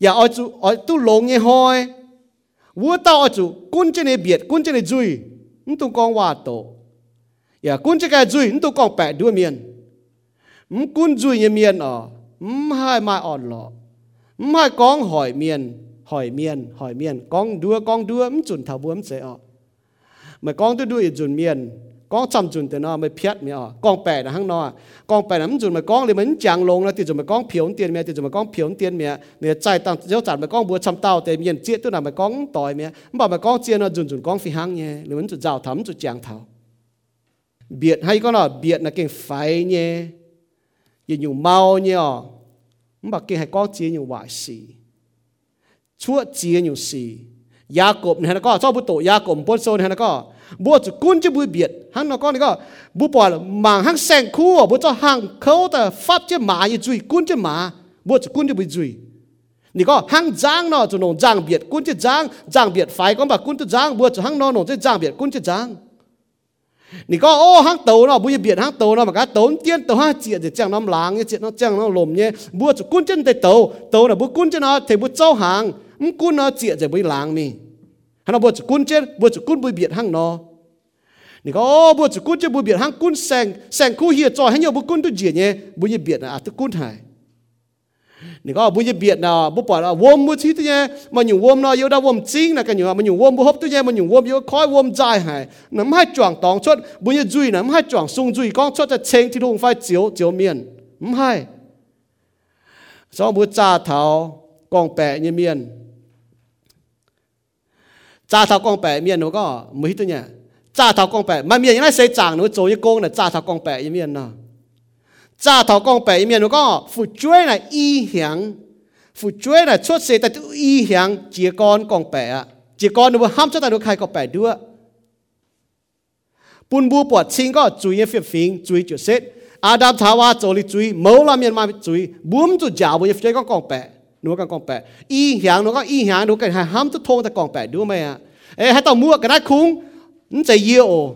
S4: อย่าอ๋อจุอ๋อตู้ลงยี่ห้อย vua tao ở chủ quân trên này biệt quân trên này duy chúng tôi con hòa tổ ya quân trên cái duy chúng tôi con bẻ đua miền chúng quân duy như miền ở chúng hai mai on lọ chúng hai con hỏi miền hỏi miền hỏi miền. Con đua con đua mình chuẩn thảo buồm sẽ ở mà con tôi đua chuẩn miền, con chăm chuẩn từ nó mới phiết mẹ à con bẻ là hăng nó con bẻ nắm chuẩn mà con liền mình chẳng lông là thì chuẩn mà con phiếu tiền mẹ, thì chuẩn mà con phiếu tiền mẹ. Mi chạy tăng giáo chặt mà con bữa chăm tao thì miền chết tôi là mà con tỏi mẹ. Mà mà con chia nó chuẩn chuẩn con phi hăng nhé. Liền mình chuẩn giàu thắm chuẩn chẳng thảo. Biệt hay con là biệt là cái phải nhé. Giờ dùng mau nhé mà cái hay con chia nhiều hoài xì. chúa chia dùng xì Jacob này nó có cho bút tổ Jacob bút số này nó có บัวจะกุ้นจะบุยเบียดหังนก็นี่ก็บัวปล่อยมังหังแสงคู่บัวจะหังเขาแต่ฟัดจะหมาอยู่จุยกุ้นจะหมาบัวจะกุ้นจะบุยจุยนี่ก็หังจางเนาะจะนงจางเบียดกุ้นจะจางจางเบียดไฟก็แบบกุ้นจะจางบัวจะหังนอนงจะจางเบียดกุ้นจะจางนี่ก็โอ้หังโตเนาะบุยเบียดหังโตเนาะมันก็โตเตี้ยนโตห้าเจียจะจ้างน้ำล้างเนี่ยเจียน้ำจ้างน้ำลมเนี่ยบัวจะกุ้นจะได้โตโตเนาะบัวกุ้นจะเนาะเทบัวเจ้าหาง มกุนเนาเจียจะไปล้างมีฮันเอาบจุกุนเจบจุกุนบุเบียดห้างนอนี่ก็บจุกุนจะบุเบียดห้างกุนแสงแสงคู่เฮียจอให้เยบุกุนตุเจียเนี่ยบุยเบียดนะอาจจะกุนหายนี่ก็บุยเบียดนะบุปผาวมบุชีตุเนี่ยมันอยู่วมนอเยดาวมจริงนะกันอยู่มันอยู่วมบุฮบตุเนี่ยมันอยู่วมเยคอยวมใจหายน้ำให้จ่วงตองชดบุยจุยน้ำให้จ่วงซุงจุยก้องชดจะเชงที่ลงไฟเจียวเจียวเมียนไม่ให้สองบุจ่าเท้ากองแปะเยเมียน cha thao con bẻ miền nó có mấy tôi nhỉ cha thao con bẻ mà miền những xây chẳng nó chỗ như con là cha thao con bẻ như miền nào cha thao con bẻ miền nó có phụ chuối là y hiang phụ chuối là xuất xế tại y hiang chỉ con con bẻ chỉ con nó ham cho ta được khai con bẻ đưa bun bu bọt xin có chú ý phiền phiền chú ý Adam thảo hoa chỗ lý chú ý mẫu là miền mà bùm chú giáo bùi chú ý con con นบูปวดชิงก็จุยเฟียฟิงจุยจุดเสร็จอาดัมทาวาโจลิจุยเมาลาเมียนมาจุยบุ้มจุดยาวบุยเฟียก็กองแปะหนูก็กองแปะอีหยังหนูก็อีหยังหนูก็ให้ห้ามตุทงแต่กองแปะด้วยไหมอ่ะเอ้ให้ต่อมั่วก็ได้คุ้ง nó chạy yêu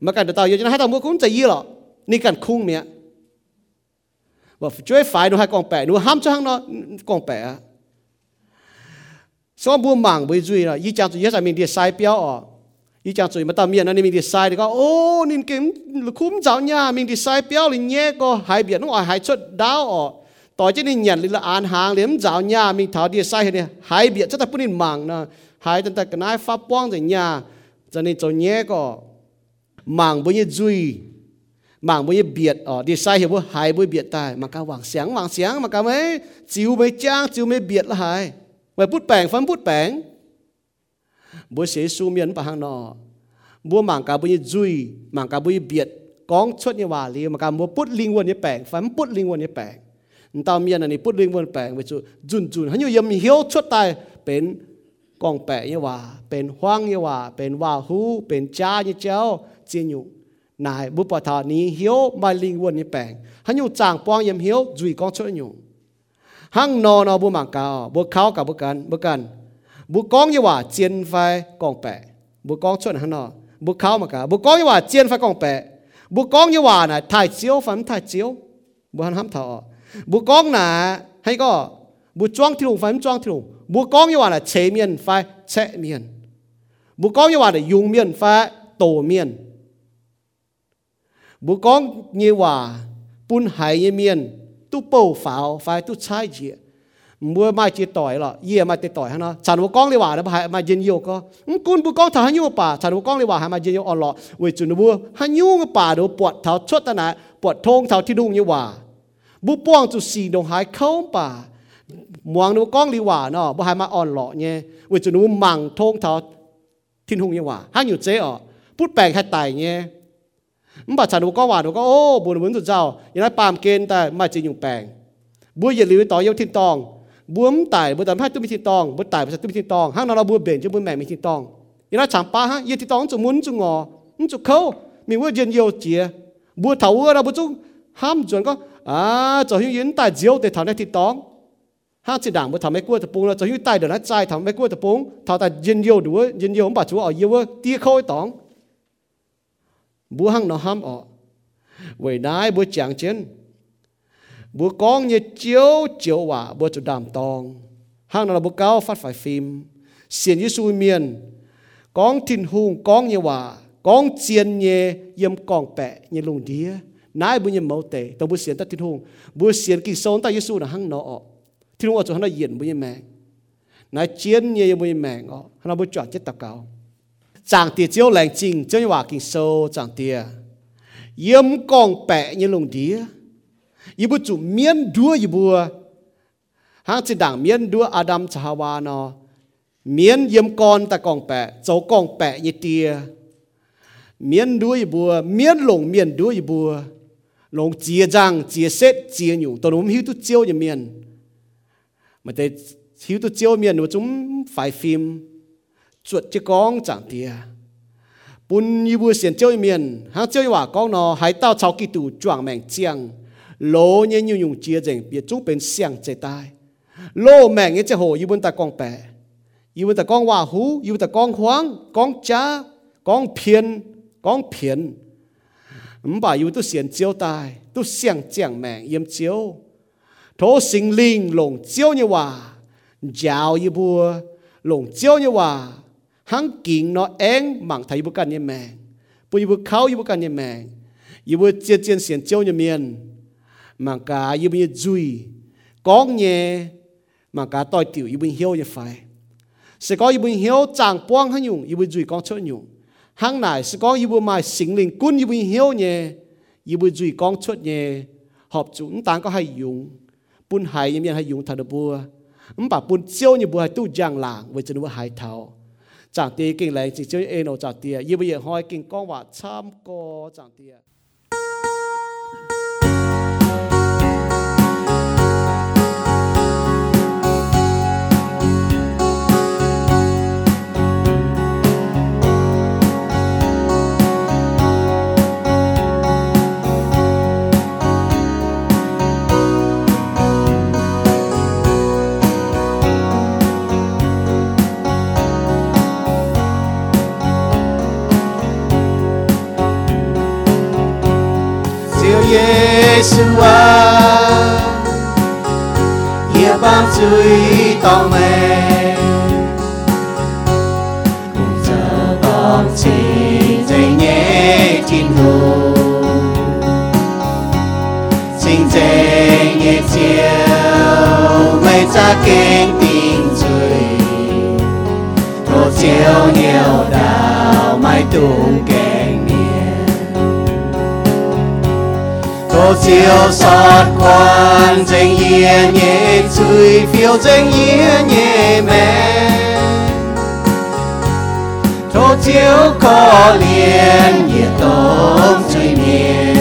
S4: mà cái tao yêu cho nó hai tao mua cũng chạy yêu lọ ni cần khung mẹ và chơi phải nó hai con bẻ nó ham cho hắn nó con bẻ số mua mảng với duy là y chang tụi mình đi sai béo à y chang tụi mà tao miệng nó mình đi sai thì có ô nên kiếm khum giáo nha mình đi sai béo thì nhé có hai biển nó hai xuất đáo à ต่อจะนี่ยันลิละอ่านหางเลี้ยมจ้าวญ่ามีถาวดีไซน์เนี่ยหายเบียดจะแต่ปุ่นมังนะหายตั้งแต่กันนายฟ้าป้องแต่ญ่า cho nên cho nhé có mảng bữa như duy mảng bữa như biệt ở đi sai hiểu bữa hai bữa biệt tài mà cả vàng sáng vàng sáng mà cả mấy chiếu mấy trang chiếu mấy biệt là hai mà bút bèn phân bút bèn bữa sẽ su miền bà hàng nọ bữa mảng cả bữa như duy mảng cả bữa như biệt con xuất như hòa li mà cả bữa bút linh quân như bèn phân bút linh quân như bèn tao miền này bút linh quân bèn với chú dùn dùn hắn nhiều yếm hiếu xuất tài bên กองแป ตามเมียนันนี้พูดลิงบนแปงไปจุจุนจุนฮันอยู่ยำเหี้ยวชดตายเป็นกองแปะเยว่า เป็นห้างเยว่า เป็นว่าหูเป็นจ้าเยเจ้าเจียนอยู่นายบุปผานี้เหี้ยวมาลิงวนนี่แปงฮันอยู่จางปองยำเหี้ยวจุยกองชดอยู่หังนอนอบุหมากกาบุเขากับบุกันบุกันบุกองเยว่าเจียนไฟกองแปะบุกองชดหันนอบุเขามากาบุกองเยว่าเจียนไฟกองแปะบุกองเยว่าน่ะถ่ายเจียวฝันถ่ายเจียวบุหันห้ามถ่าย กันบุกัน bu con như hòa chiến phải con bè bu con chuẩn hắn nó bu khao mà cả bu con như hòa chiến phải con bè bu con như hòa này thái chiếu phải thái chiếu bu hắn hám thọ bu con là hay có bu trang thì lùng phải trang thì lùng bu con như hòa là chế miền phải chế miền bu con như hòa là dùng miền phải tổ miền bu con như hòa bún hải như miền tu bầu pháo phải tu sai gì mua mai chỉ tỏi là ye mai chỉ tỏi hả chẳng có con đi vào đó mà mà dân yêu có cún bu con thằng hắn yêu bà chẳng có con đi vào hay mà dân yêu on lọ vì chuẩn bu hắn yêu cái bà đó bọt thảo chốt ta nè bọt thong thảoที่ดุงnhưว่า บุป้วงจุสีดงหายเข้าป่ามวงนูก้องลีว่าเนาะบุหายมาอ่อนหล่อเนี่ยวิจุนูมังทงเท้าทิ้นหงยีว่าห้างอยู่เจ๊ออพูดแปลงให้ตายเนี่ยมันบาดฉันก็หวานก็โอ้บุญเหมือนสุดเจ้าอย่างนั้นปามเกณฑ์แต่มาจริงอยู่แปลงบัวเยลิ้วต่อเย้าทิ้นตองบัวมตายบัวตายให้ตุ้มทิ้นตองบัวตายบัวตุ้มทิ้นตองห้างนั้นเราบัวเบ่งจุบุญแม่มีทิ้นตองอย่างนั้นฉางป้าฮะเยี่ทิ้นตองจุมุนจุงอมันจุเข้ามีว่าเย็นเยียวเจียบัวเถาเออเราบัวจุ ham chuẩn có à cho hữu yến tài diêu để thảo này thịt tóng ha chỉ đảng mới thảo mấy cua tập bung là cho hữu tài được nó trai thảo mấy cua tập bung thảo tài dân yêu đủ dân yêu ông bà chú ở yêu tia khôi tóng bố hăng nó ham ở. Vậy nãy bố chẳng chiến. Bố con như chiếu chiếu quả bố chú đàm tòng. Hàng là bố cao phát phải phim. Xiên như suy miền. Con thìn hùng, con như quả con chiên như yếm con bẹ như lùng đĩa nãy bu như mẫu te to bu xiên ta thìn hung bu xiên ki son ta Giêsu là hang nọ. Thìn hung ở chỗ hắn là diễn bữa như mẹ. Nãy chiên như bữa như mẹ ngọ, hắn là bữa chọn chết tao cao chàng tia chiếu lành trình cho như quả kỳ sâu chàng tia yếm con bẹ như lùng đĩa. Ibu chu miên đua ibu hang chỉ đảng miên đua Adam Chahawa no miên yếm con ta con bẹ cháu con bẹ như tia. Miên đuôi bùa miên lồng miên đuôi bùa lồng chia răng chia xét chia nhủ. Tôi muốn hiểu tu chiêu như miền, mà thế hiểu tu chiêu miền nó chúng phải phim chuột chứ con chẳng tia bún ibu xiên chiêu miên hang chiêu hòa con nó hãy tao cháu kỳ tù choàng mèn chiang lô như nhiều nhung chia dành biệt chúng bên xiang chế tai. Lô mẹ như chế hồ yêu bên ta con bè. Yêu bên ta con hòa hú yêu bên ta con hoang con cha con phiền con phiền. 唔 bà yêu tu xiên chiếu tai tu xiang chiang mẹ yếm chiếu thổ sinh linh lồng chiếu như hòa giáo như bùa lồng chiếu như hòa hắn kín nó én mạng thầy bữa cần như mẹ bùi bữa khâu bữa cần như mẹ yêu bữa chia chia xiên chiếu như miền mà cả yêu như duy con nhẹ mà cả tôi tiểu yêu bây hiếu như phải sẽ có yêu bây hiếu chẳng quang hay nhung yêu bây duy con chốt nhung hàng này sẽ có yêu mai sinh linh quân yêu bây hiếu nhẹ yêu bây duy con chốt nhé họp chúng ta có hay dùng bún hay như hay dùng thật bùa ấm bà bún chiêu như bùa hay tu giang làng với chân bùa hay thảo chẳng tiếc kinh lại chỉ chơi eno chẳng tiếc yêu bây giờ hỏi kinh con và tham co chẳng
S2: tiếc 也帮助倒霉，就当前正夜天路，正正夜照，为扎经定罪，多照尿到埋东嘅。 Tô chiều xót quan danh yên nhẹ suy phiêu danh yên nhẹ mẹ thô chiếu có liền nhiệt tôm suy miền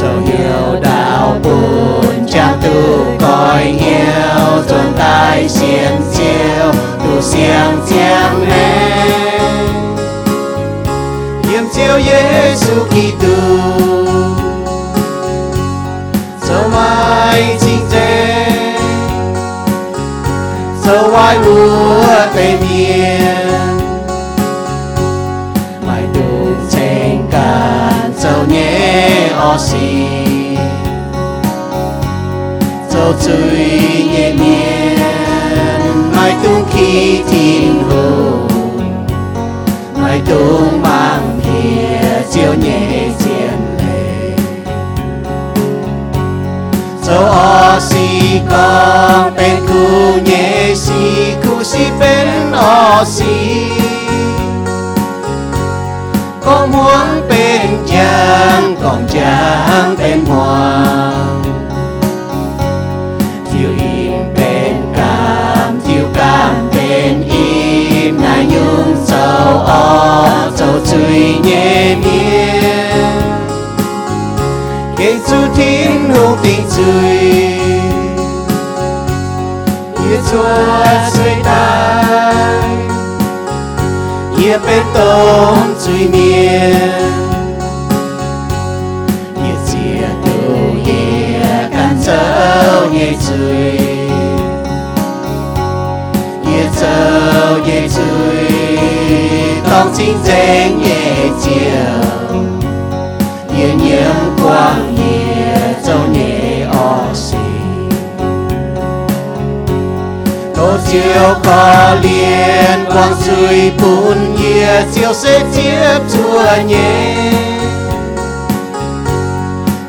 S2: Dẫu hiểu đạo buồn cha tu coi hiểu tồn tại xiên chiều tu xiên chiang mẹ Yếm chiều Giêsu Kitô. Dẫu mai chính sao ai vua tây miên, mai tu trên cạn châu nhé o xì. Châu chui nhẹ miền mai tung khi thiên hồ. Mai tung phía chiều nhẹ chiến lệ. Châu o si con bên cu nhẹ si, cu si bên o si, có muốn bên chàng còn chàng bên hoàng. Thiếu im bên cam thiếu cam bên im na nhung sâu o sâu chui nhẹ miên cái chú thiên hùng tình chui Yêu chúa suy tai Ia bên tôm chui miên Ia chia tu ia can châu nhẹ chui Ia châu nhẹ chui Tông chính danh nhẹ chiều. Ia nhiễm quang ia châu nhẹ o xì. Tô chiều có liên quang suy bùn nhẹ chiều sẽ tiếp chùa nhẹ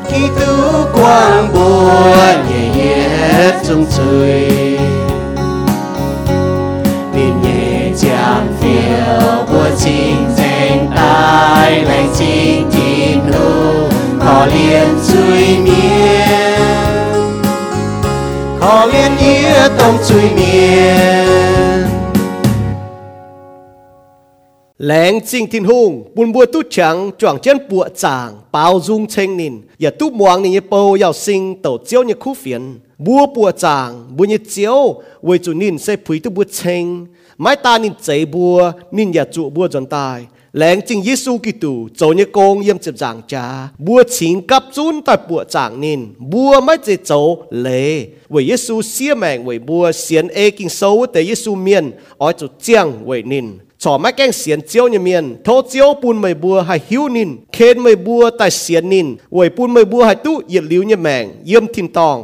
S2: Khi 透过清净带来清净路，可怜罪孽，可怜一道罪孽。
S1: lén xin thiên hùng buồn bùa tu trắng, choảng chân bùa chàng bao dung chênh nín ya tu muang nín bầu yào sinh tổ chiếu như khu phiền bùa bùa chàng bùa như chiếu với chủ nín sẽ phí tu bùa chênh tranh mái ta nín chạy bùa nínอย่าtrụ bùa dần tai lãng chính Giêsu Kitô cho như công yếm chụp giảng cha bùa chính cấp chun tại bùa chàng nín bùa mái chế chỗ lệ với Giêsu xia mèng với bùa xiên ê kinh sâu tại Giêsu miền ở chỗ chiang với nín ชอไม่แกงเสียนเจียวเนี่ยเมียนโทเจียวปูนไม่บัวให้หิวนินเคนไม่บัวแต่เสียนนินไว้ปูนไม่บัวให้ตู้เหยียดลิ้วเนี่ยแมงเยี่ยมทินตอง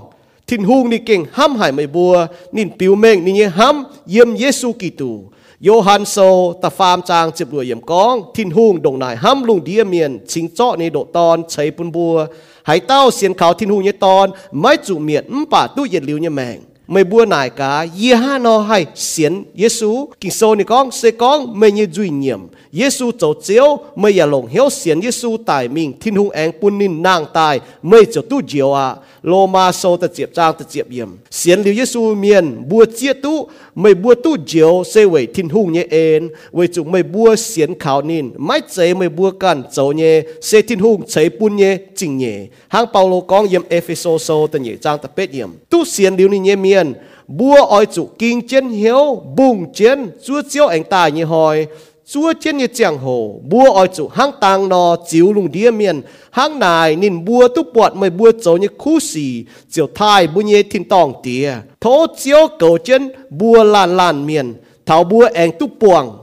S1: ทินฮูงนี่เก่งห้ำหายไม่บัว นินปิวเมงนี่เนี่ยห้ำเยี่ยมเยซูกิตูโยฮันโซตะฟามจางจิบรวยเยี่ยมกอง ทินฮูงดงนายห้ำลุงเดียเมียน ชิงเจาะในโดตอนใช้ปุนบัวให้เต้าเสียนเขาทินฮูงเนี่ยตอนไม่จุเมียนมป่าตู้เหยีย ดลิ้วเนี่ยแมง mày bua nải cả ye ha no hay xiên Giêsu kinh sâu ni con sẽ con mày như duy nhiệm Giêsu tổ chiếu mày ya lòng hiếu xiên Giêsu tài mình thiên hùng anh bun nín nàng tài mày cho tu diệu à lô ma sâu ta diệp trang ta diệp yểm xiên liu Giêsu miền bua chia tu mày bua tu diệu sẽ về thiên hùng nhé en về chúng mày bua xiên khảo nín mãi chế mày bua can dấu nhé sẽ thiên hùng chế bun nhé chính nhé hang Paulo con yểm Ephesos sâu ta nhé trang ta bết yểm tu xiên liu ni nhé miền bua oi chủ kinh chiến hiếu bùng chiến chúa chiếu ảnh tài như hồi chúa trên như chẳng hồ bua oi chủ hang tang no chiếu lùng đĩa miền hang này nên bua tu bọt mới bua chỗ như khu xì, chiều thai bua nhé thiên tòng tía thố chiếu cầu chân bua lan lan miền, thảo bua anh tu buồng